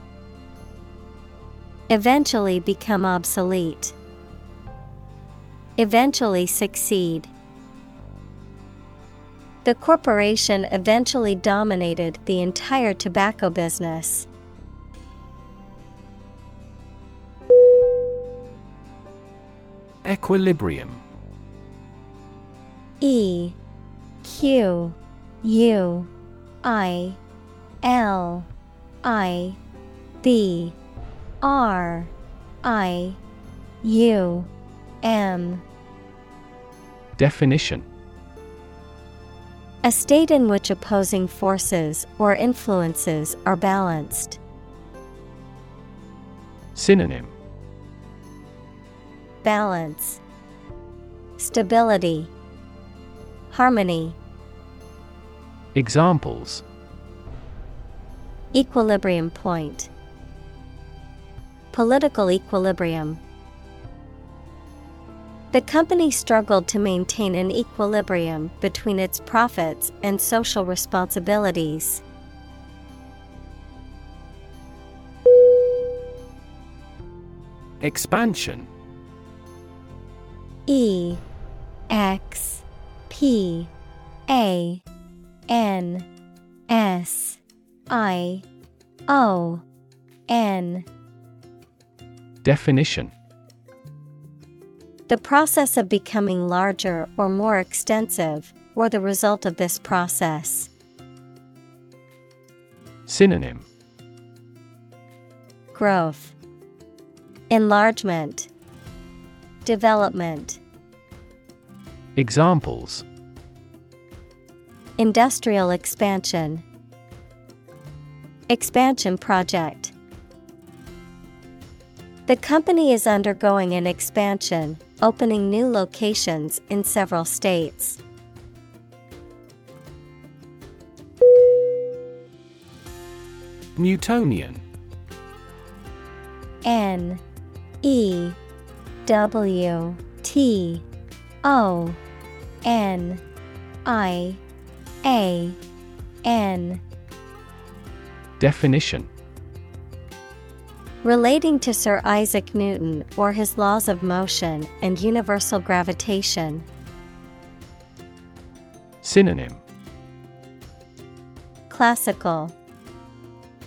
Eventually become obsolete. Eventually succeed. The corporation eventually dominated the entire tobacco business. Equilibrium E Q U I L I B R I U M. Definition. A state in which opposing forces or influences are balanced. Synonym. Balance. Stability. Harmony. Examples. Equilibrium point Political equilibrium. The company struggled to maintain an equilibrium between its profits and social responsibilities. Expansion. E X P A N S I O N Definition The process of becoming larger or more extensive, or the result of this process. Synonym Growth, Enlargement, Development. Examples Industrial expansion, Expansion project. The company is undergoing an expansion, opening new locations in several states. Newtonian. N E W T O N I A N. Definition Relating to Sir Isaac Newton or his laws of motion and universal gravitation. Synonym. Classical.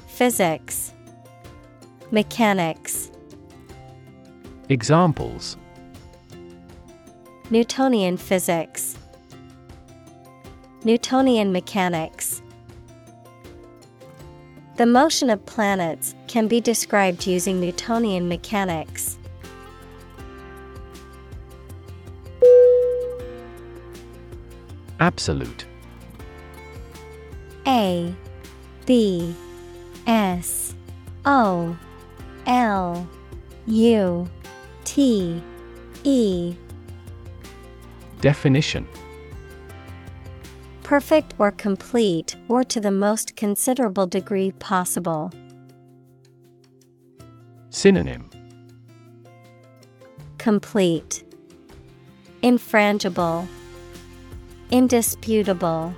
Physics. Mechanics. Examples. Newtonian physics. Newtonian mechanics The motion of planets can be described using Newtonian mechanics. Absolute. A B S O L U T E. Definition Perfect or complete or to the most considerable degree possible. Synonym. Complete. Infrangible. Indisputable.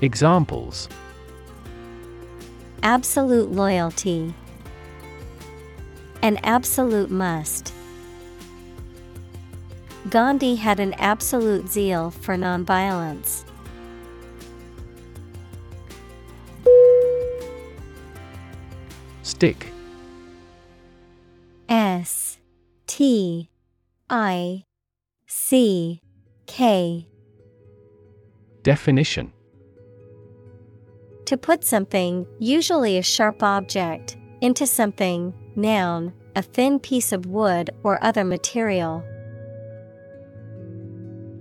Examples. Absolute loyalty. An absolute must. Gandhi had an absolute zeal for nonviolence. Stick S T I C K Definition To put something, usually a sharp object, into something, noun, a thin piece of wood or other material.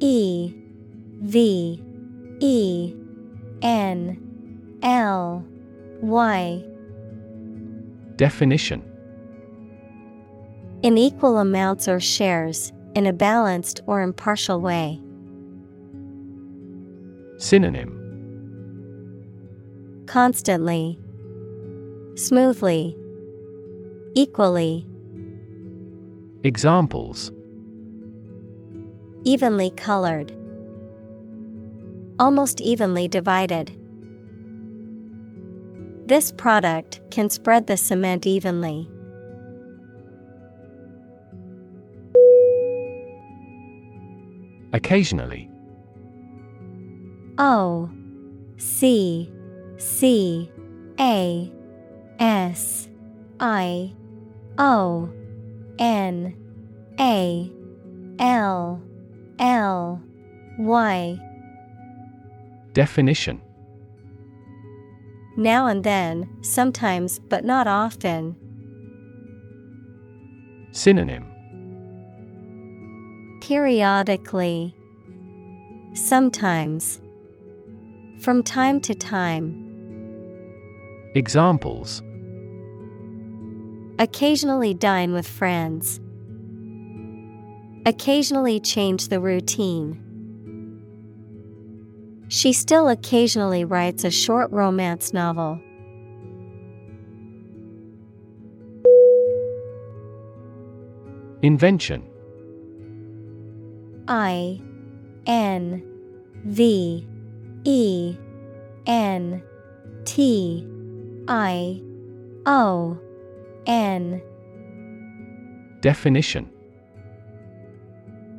E V E N L Y. Definition. In equal amounts or shares, in a balanced or impartial way. Synonym. Constantly, Smoothly, Equally. Examples Evenly colored. Almost evenly divided. This product can spread the cement evenly. Occasionally O C C A S I O N A L L Y Definition Now and then, sometimes but not often. Synonym Periodically. Sometimes. From time to time. Examples Occasionally dine with friends. Occasionally change the routine. She still occasionally writes a short romance novel. Invention I N V E N T I O N Definition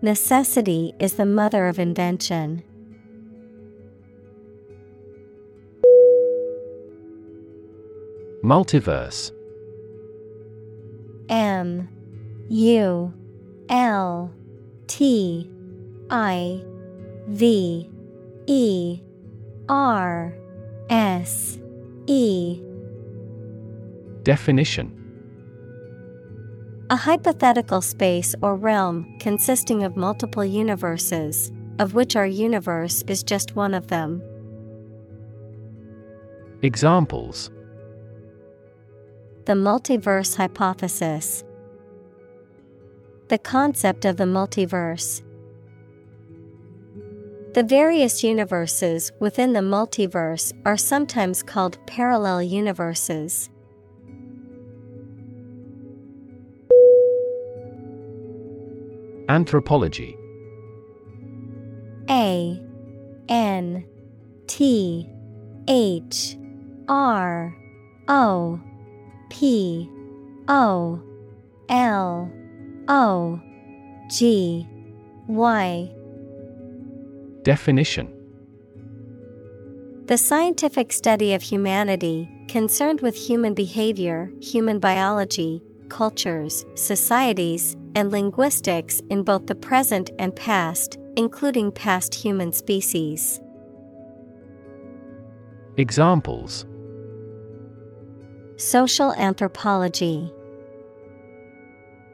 Necessity is the mother of invention. Multiverse. M U L T I V E R S E. Definition A hypothetical space or realm consisting of multiple universes, of which our universe is just one of them. Examples The multiverse hypothesis. The concept of the multiverse. The various universes within the multiverse are sometimes called parallel universes. Anthropology. A N T H R O P O L O G Y. Definition. The scientific study of humanity, concerned with human behavior, human biology, cultures, societies, and linguistics in both the present and past, including past human species. Examples Social anthropology,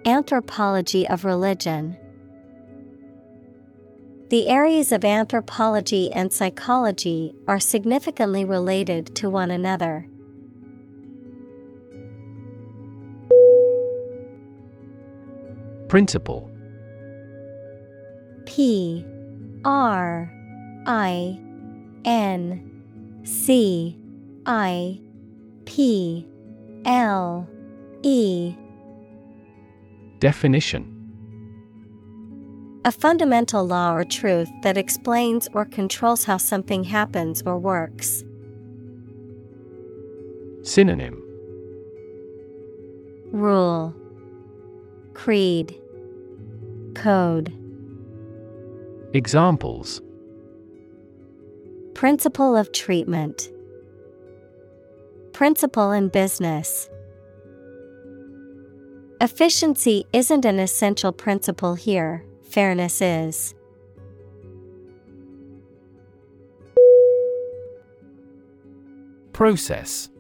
Anthropology of religion. The areas of anthropology and psychology are significantly related to one another. Principle. P R I N C I P L E. Definition. A fundamental law or truth that explains or controls how something happens or works. Synonym. Rule Creed. Code. Examples. Principle of treatment. Principle in business. Efficiency isn't an essential principle here, fairness is. Process.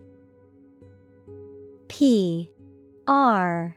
P R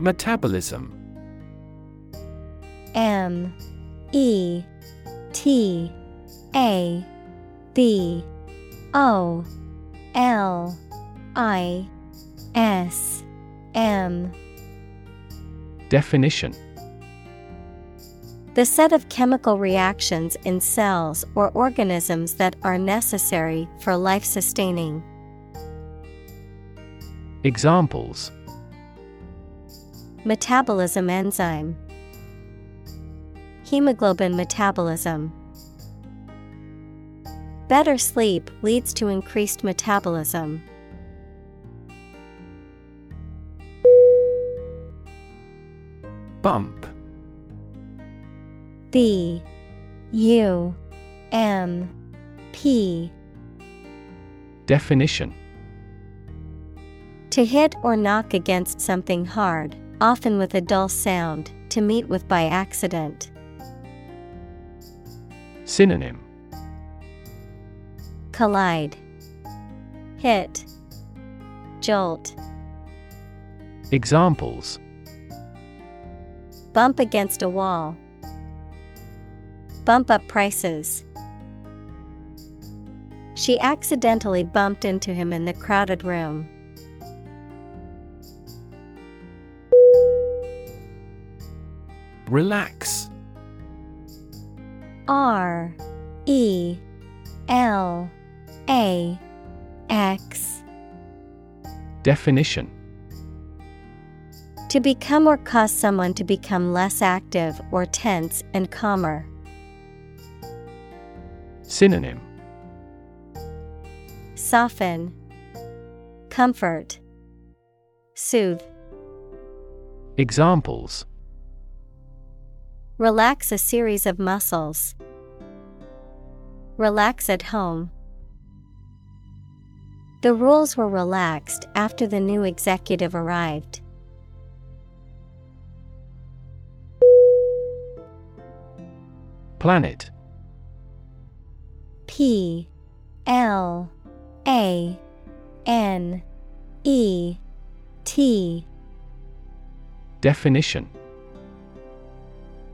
Metabolism. M E T A B O L I S M. Definition. The set of chemical reactions in cells or organisms that are necessary for life sustaining. Examples Metabolism enzyme. Hemoglobin metabolism. Better sleep leads to increased metabolism. Bump. B U M P. Definition. To hit or knock against something hard, often with a dull sound, to meet with by accident. Synonym Collide, Hit, Jolt, Examples Bump against a wall, Bump up prices. She accidentally bumped into him in the crowded room. Relax. R E L A X. Definition. To become or cause someone to become less active or tense and calmer. Synonym. Soften, Comfort, Soothe. Examples Relax a series of muscles. Relax at home. The rules were relaxed after the new executive arrived. Planet. P. L. A. N. E. T. Definition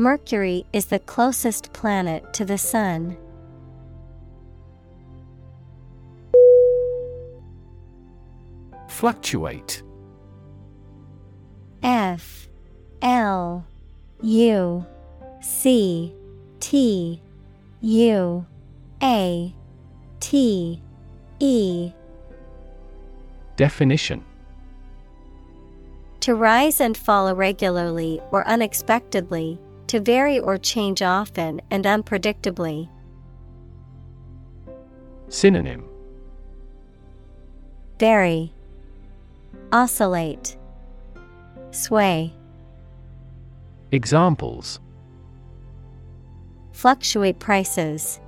Mercury is the closest planet to the Sun. Fluctuate. F L U C T U A T E. Definition. To rise and fall irregularly or unexpectedly, to vary or change often and unpredictably. Synonym Vary, Oscillate, Sway. Examples Fluctuate prices.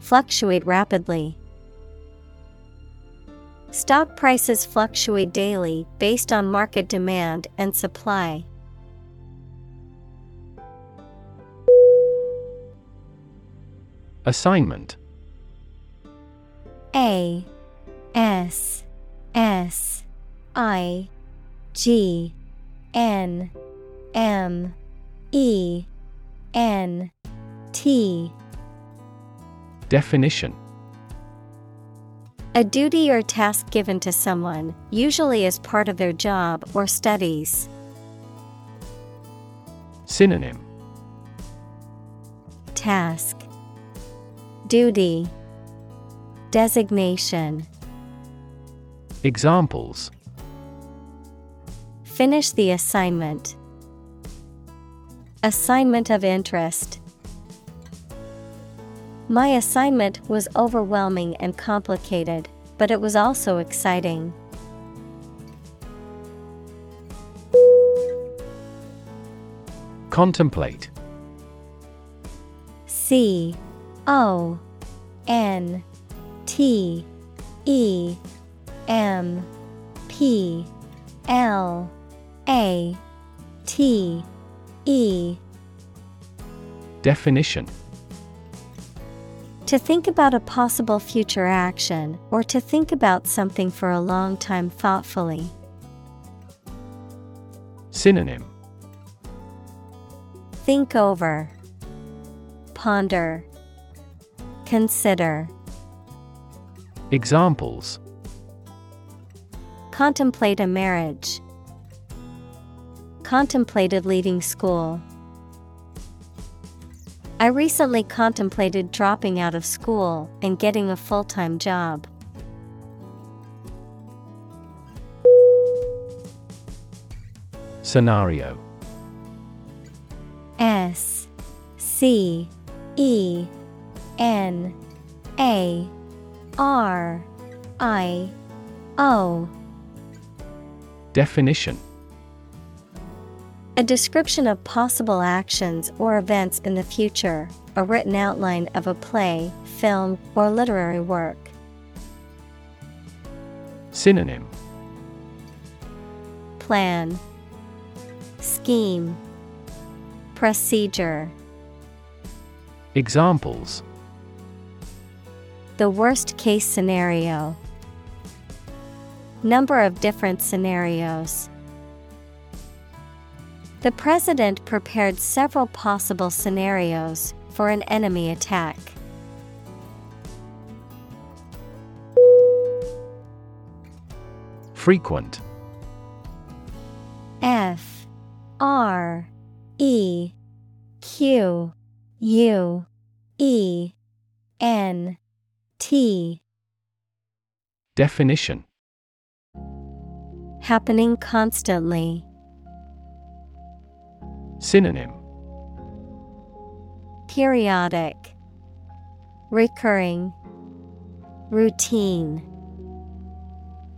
Fluctuate rapidly. Stock prices fluctuate daily based on market demand and supply. Assignment. A S S I G N M E N T. Definition. A duty or task given to someone, usually as part of their job or studies. Synonym. Task Duty Designation Examples Finish the assignment. Assignment of interest. My assignment was overwhelming and complicated, but it was also exciting. Contemplate C O N T E M P L A T E Definition To think about a possible future action or to think about something for a long time thoughtfully. Synonym Think over. Ponder. Consider. Examples Contemplate a marriage. Contemplated leaving school. I recently contemplated dropping out of school and getting a full time job. Scenario S C E N A R I O. Definition. A description of possible actions or events in the future, a written outline of a play, film, or literary work. Synonym. Plan. Scheme. Procedure. Examples The worst case scenario. Number of different scenarios. The president prepared several possible scenarios for an enemy attack. Frequent. F. R. E. Q. U. E. N T. Definition. Happening constantly. Synonym. Periodic. Recurring. Routine.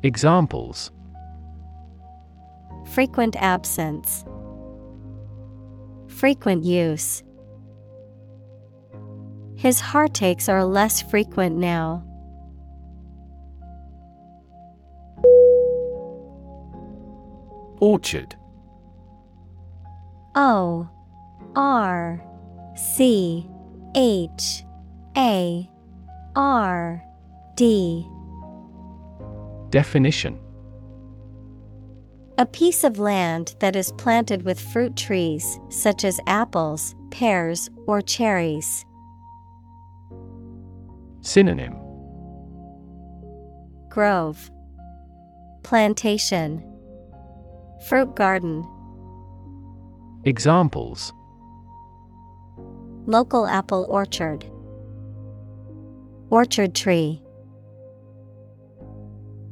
Examples. Frequent absence. Frequent use His heartaches are less frequent now. Orchard O R C H A R D Definition A piece of land that is planted with fruit trees, such as apples, pears, or cherries. Synonym. Grove. Plantation. Fruit garden. Examples. Local apple orchard. Orchard tree.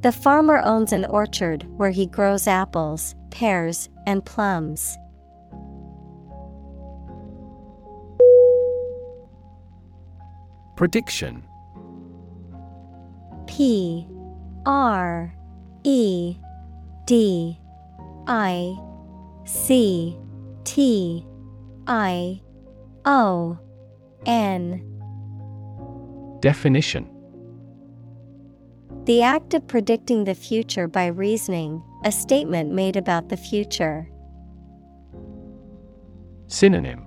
The farmer owns an orchard where he grows apples, pears, and plums. Prediction P R E D I C T I O N Definition. The act of predicting the future by reasoning, a statement made about the future. Synonym.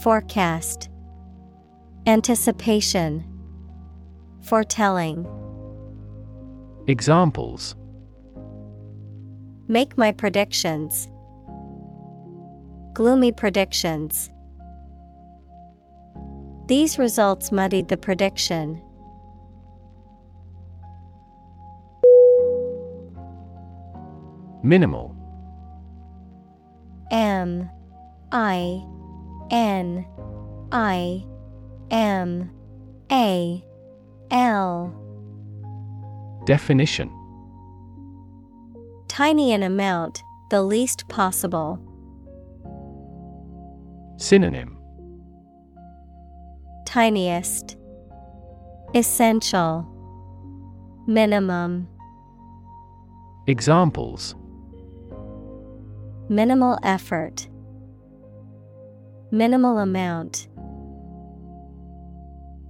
Forecast. Anticipation Foretelling. Examples. Make my predictions. Gloomy predictions. These results muddied the prediction. Minimal. M. I. N. I. M. A L. Definition. Tiny in amount, the least possible. Synonym. Tiniest. Essential. Minimum. Examples. Minimal effort. Minimal amount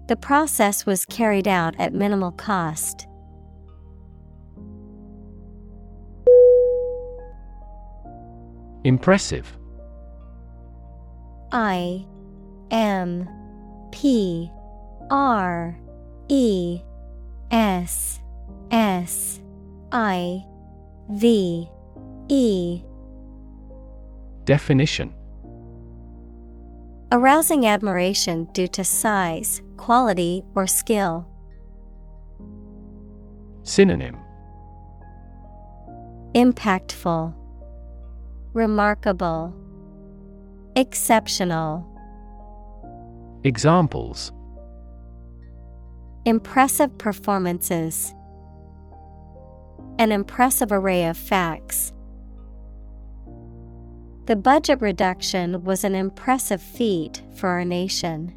The process was carried out at minimal cost. Impressive. I M P R E S S I V E. Definition. Arousing admiration due to size, quality, or skill. Synonym Impactful, Remarkable, Exceptional. Examples Impressive performances. An impressive array of facts. The budget reduction was an impressive feat for our nation.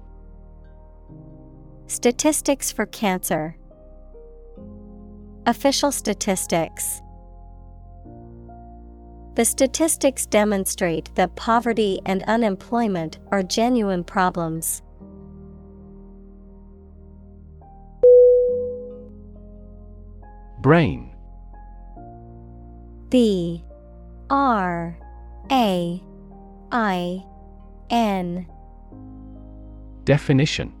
Statistics for cancer. Official statistics. The statistics demonstrate that poverty and unemployment are genuine problems. Brain. B. R. A. I. N. Definition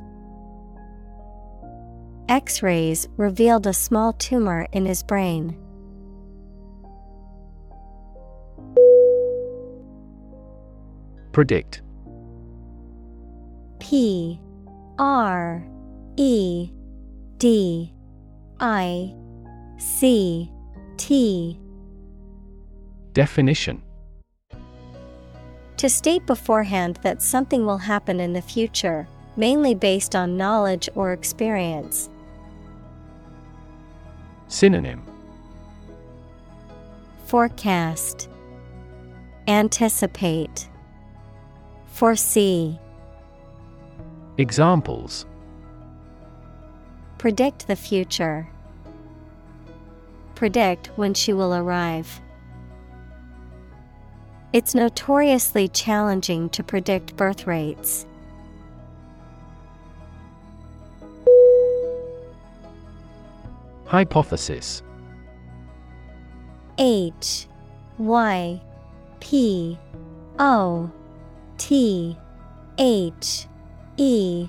X rays revealed a small tumor in his brain. Predict. P R E D I C T Definition To state beforehand that something will happen in the future, mainly based on knowledge or experience. Synonym Forecast Anticipate Foresee Examples Predict the future. Predict when she will arrive. It's notoriously challenging to predict birth rates. Hypothesis. H Y P O T H E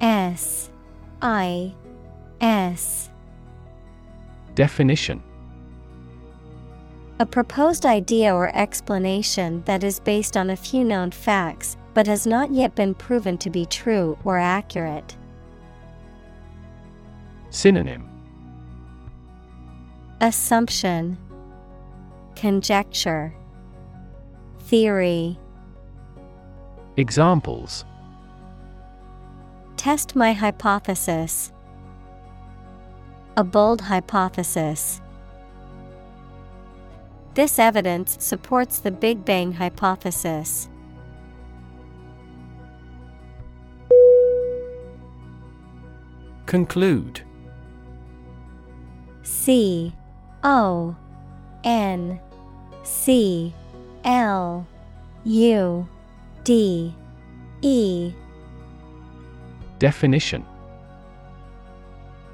S I S. Definition. A proposed idea or explanation that is based on a few known facts but has not yet been proven to be true or accurate. Synonym Assumption Conjecture Theory Examples Test my hypothesis. A bold hypothesis. This evidence supports the Big Bang hypothesis. Conclude C O N C L U D E Definition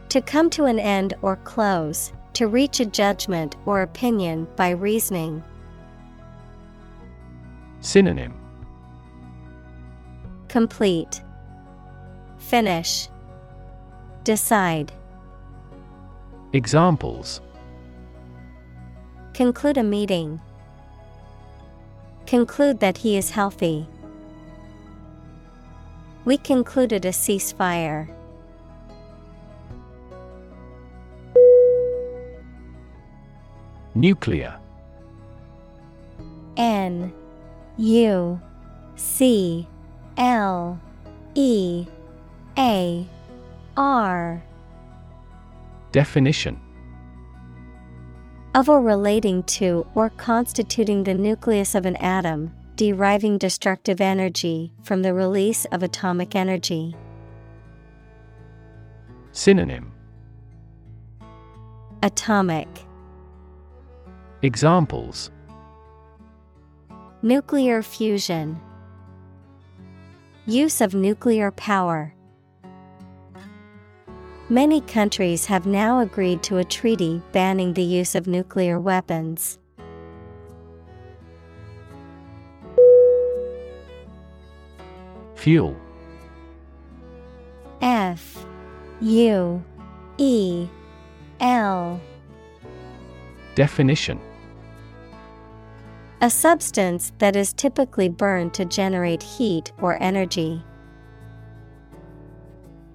To come to an end or close, to reach a judgment or opinion by reasoning. Synonym Complete. Finish. Decide. Examples Conclude a meeting. Conclude that he is healthy. We concluded a ceasefire. Nuclear N U C L E A R Definition of or relating to or constituting the nucleus of an atom, deriving destructive energy from the release of atomic energy. Synonym Atomic Examples Nuclear fusion Use of nuclear power. Many countries have now agreed to a treaty banning the use of nuclear weapons. Fuel. F. U. E. L. Definition. A substance that is typically burned to generate heat or energy.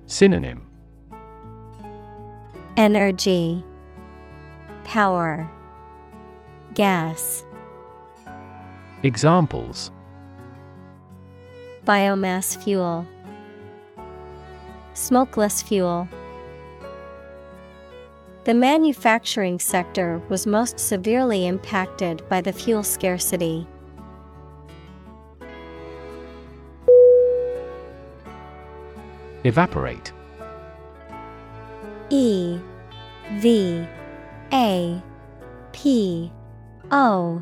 Synonym Energy Power Gas. Examples. Biomass fuel Smokeless fuel. The manufacturing sector was most severely impacted by the fuel scarcity. Evaporate E V A P O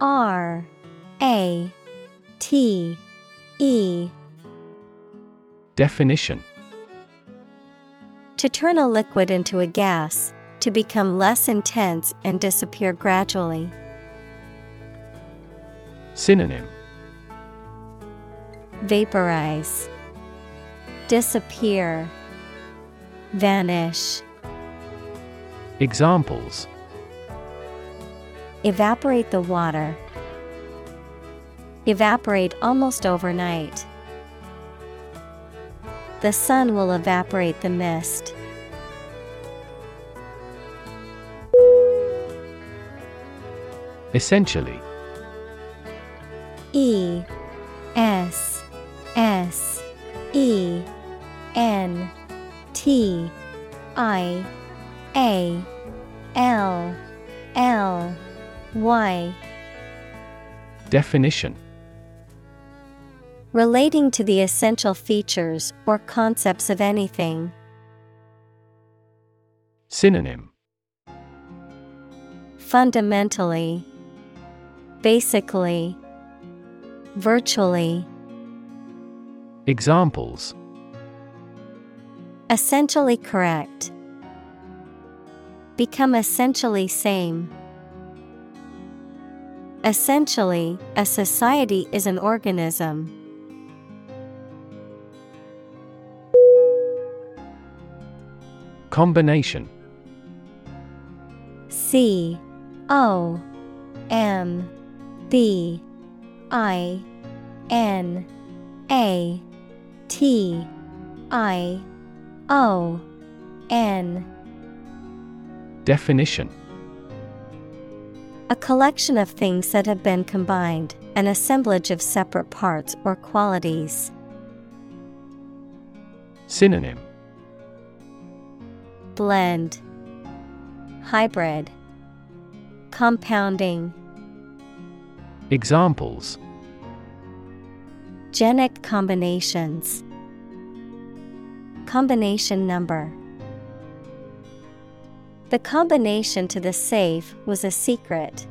R A T E. Definition. To turn a liquid into a gas, to become less intense and disappear gradually. Synonym. Vaporize, Disappear, Vanish. Examples Evaporate the water. Evaporate almost overnight. The sun will evaporate the mist. Essentially. E S S E N T I A L L Y. Definition. Relating to the essential features or concepts of anything. Synonym. Fundamentally, Basically, Virtually. Examples Essentially correct. Become essentially same. Essentially, a society is an organism. Combination C O M B I N A T I O N. Definition. A collection of things that have been combined, an assemblage of separate parts or qualities. Synonym. Blend. Hybrid. Compounding. Examples. Genic combinations Combination number. The combination to the safe was a secret.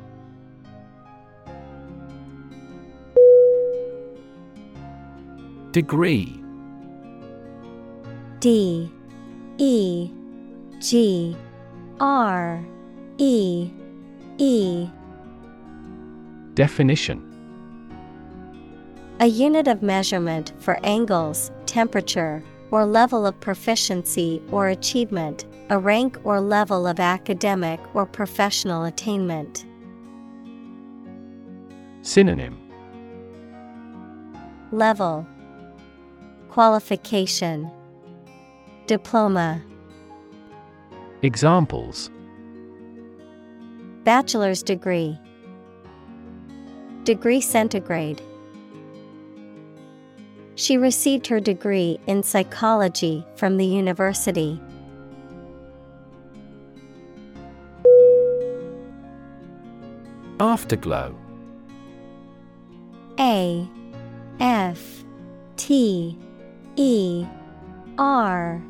Degree. D E G R E E. Definition. A unit of measurement for angles, temperature, or level of proficiency or achievement, a rank or level of academic or professional attainment. Synonym. Level. Qualification. Diploma. Examples. Bachelor's degree. Degree centigrade She received her degree in psychology from the university. Afterglow. A F T E R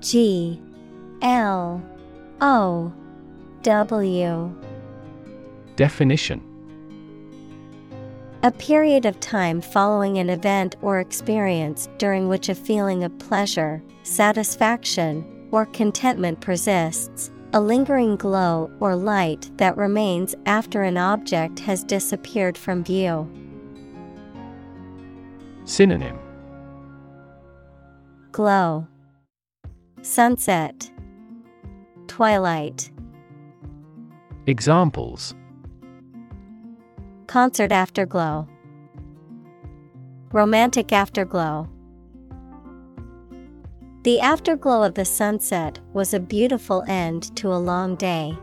G L O W. Definition A period of time following an event or experience during which a feeling of pleasure, satisfaction, or contentment persists, a lingering glow or light that remains after an object has disappeared from view. Synonym. Glow. Sunset. Twilight. Examples Concert afterglow. Romantic afterglow. The afterglow of the sunset was a beautiful end to a long day.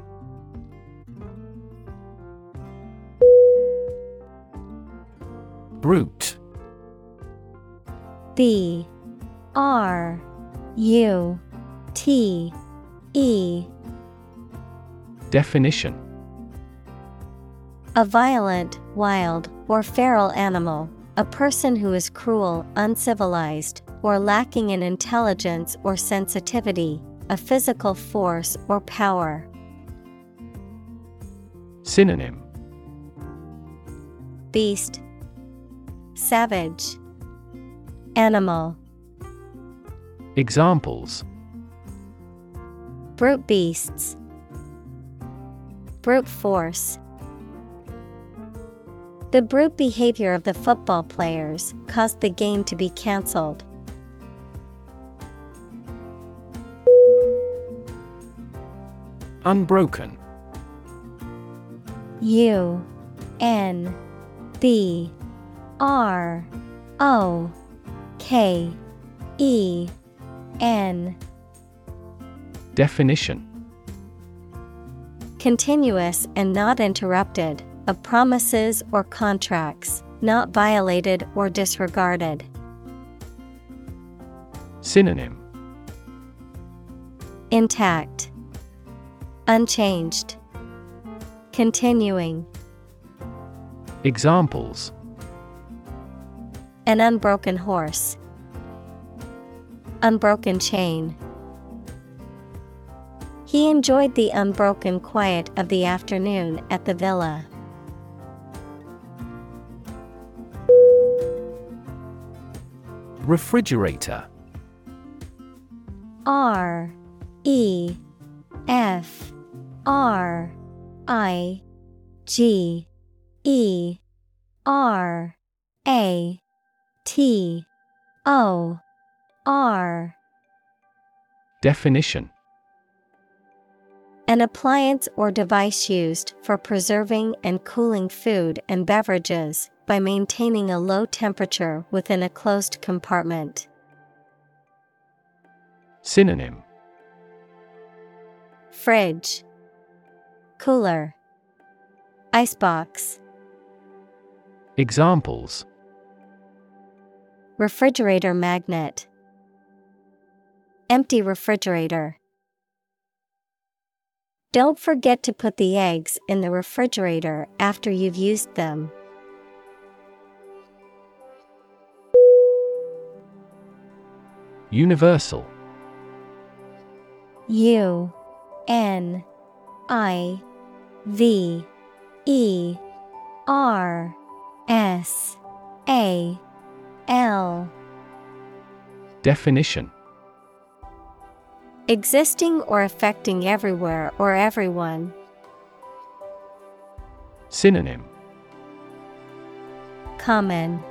Brute. B R U T E. Definition A violent, wild, or feral animal, a person who is cruel, uncivilized, or lacking in intelligence or sensitivity, a physical force or power. Synonym. Beast. Savage. Animal. Examples. Brute beasts. Brute force The brute behavior of the football players caused the game to be cancelled. Unbroken U N B R O K E N. Definition Continuous and not interrupted, of promises or contracts, not violated or disregarded. Synonym Intact, Unchanged, Continuing. Examples An unbroken horse, Unbroken chain. He enjoyed the unbroken quiet of the afternoon at the villa. Refrigerator. R E F R I G E R A T O R. Definition. An appliance or device used for preserving and cooling food and beverages by maintaining a low temperature within a closed compartment. Synonym Fridge, Cooler, Icebox, Examples Refrigerator magnet, Empty refrigerator. Don't forget to put the eggs in the refrigerator after you've used them. Universal. U N I V E R S A L. Definition. Existing or affecting everywhere or everyone. Synonym. Common.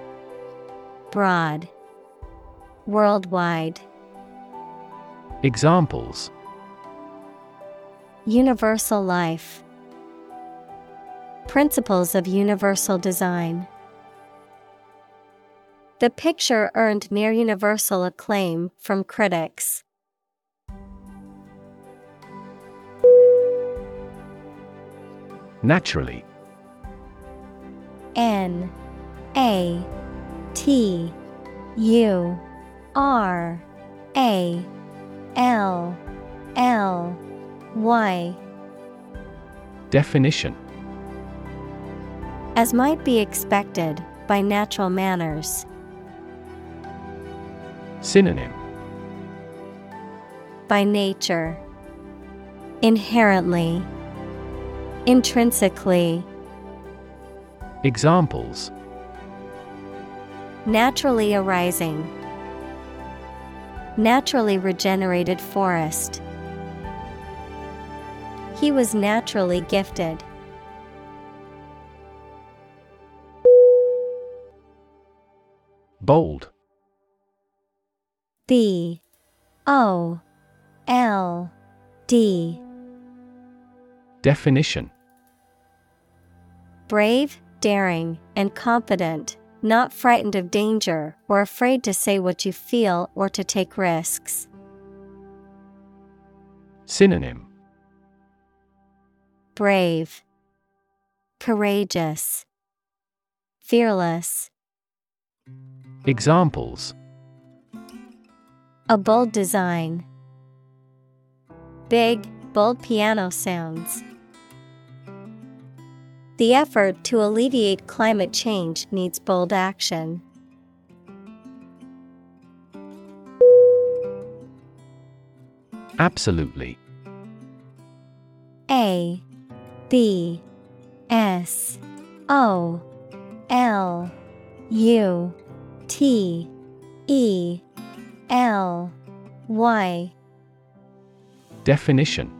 Broad Worldwide. Examples. Universal life. Principles of universal design. The picture earned near universal acclaim from critics. Naturally. N A T U R A L L Y Definition As might be expected by natural manners. Synonym By nature. Inherently. Intrinsically. Examples Naturally arising. Naturally regenerated forest. He was naturally gifted. Bold B O L D Definition Brave, daring, and confident, not frightened of danger or afraid to say what you feel or to take risks. Synonym Brave, Courageous, Fearless. Examples A bold design. Big, bold piano sounds. The effort to alleviate climate change needs bold action. Absolutely. A B S O L U T E L Y. Definition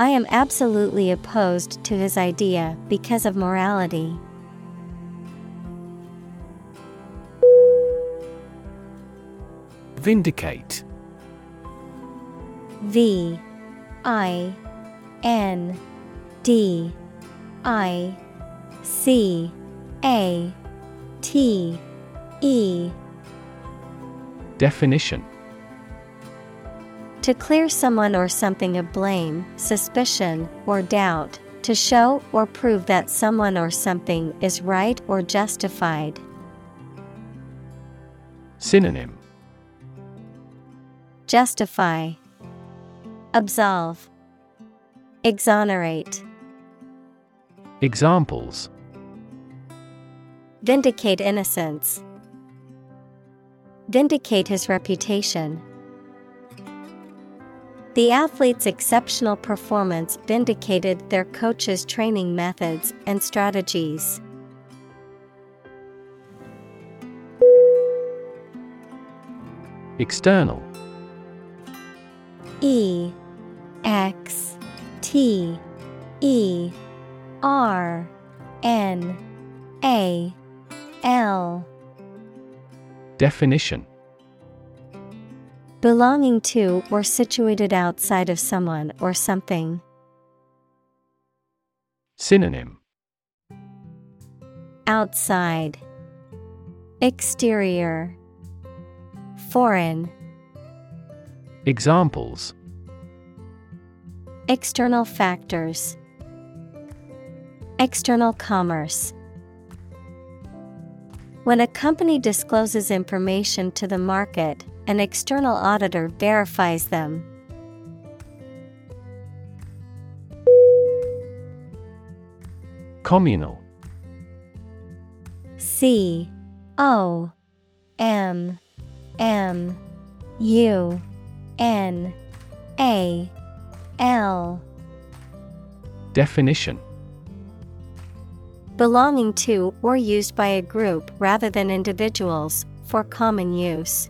I am absolutely opposed to his idea because of morality. Vindicate. V I N D I C A T E. Definition To clear someone or something of blame, suspicion, or doubt, to show or prove that someone or something is right or justified. Synonym Justify, Absolve, Exonerate. Examples Vindicate innocence. Vindicate his reputation. The athlete's exceptional performance vindicated their coach's training methods and strategies. External. E X T E R N A L. Definition Belonging to or situated outside of someone or something. Synonym. Outside. Exterior. Foreign. Examples. External factors. External commerce. When a company discloses information to the market, an external auditor verifies them. Communal C O M M U N A L Definition Belonging to or used by a group rather than individuals, for common use.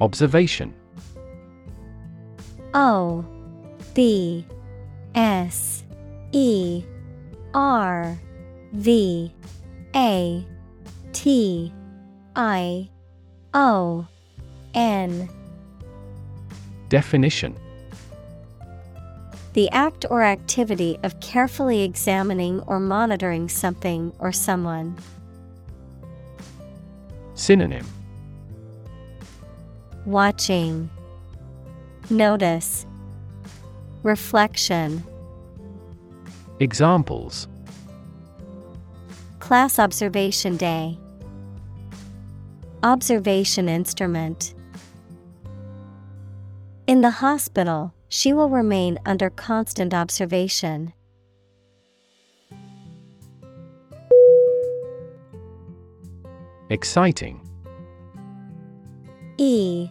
Observation. O B S E R V A T I O N. Definition. The act or activity of carefully examining or monitoring something or someone. Synonym Watching, Notice, Reflection. Examples Class Observation Day. Observation Instrument. In the hospital, she will remain under constant observation. Exciting E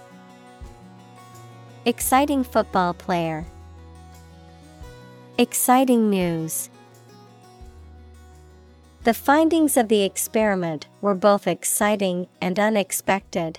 Exciting football player. Exciting news. The findings of the experiment were both exciting and unexpected.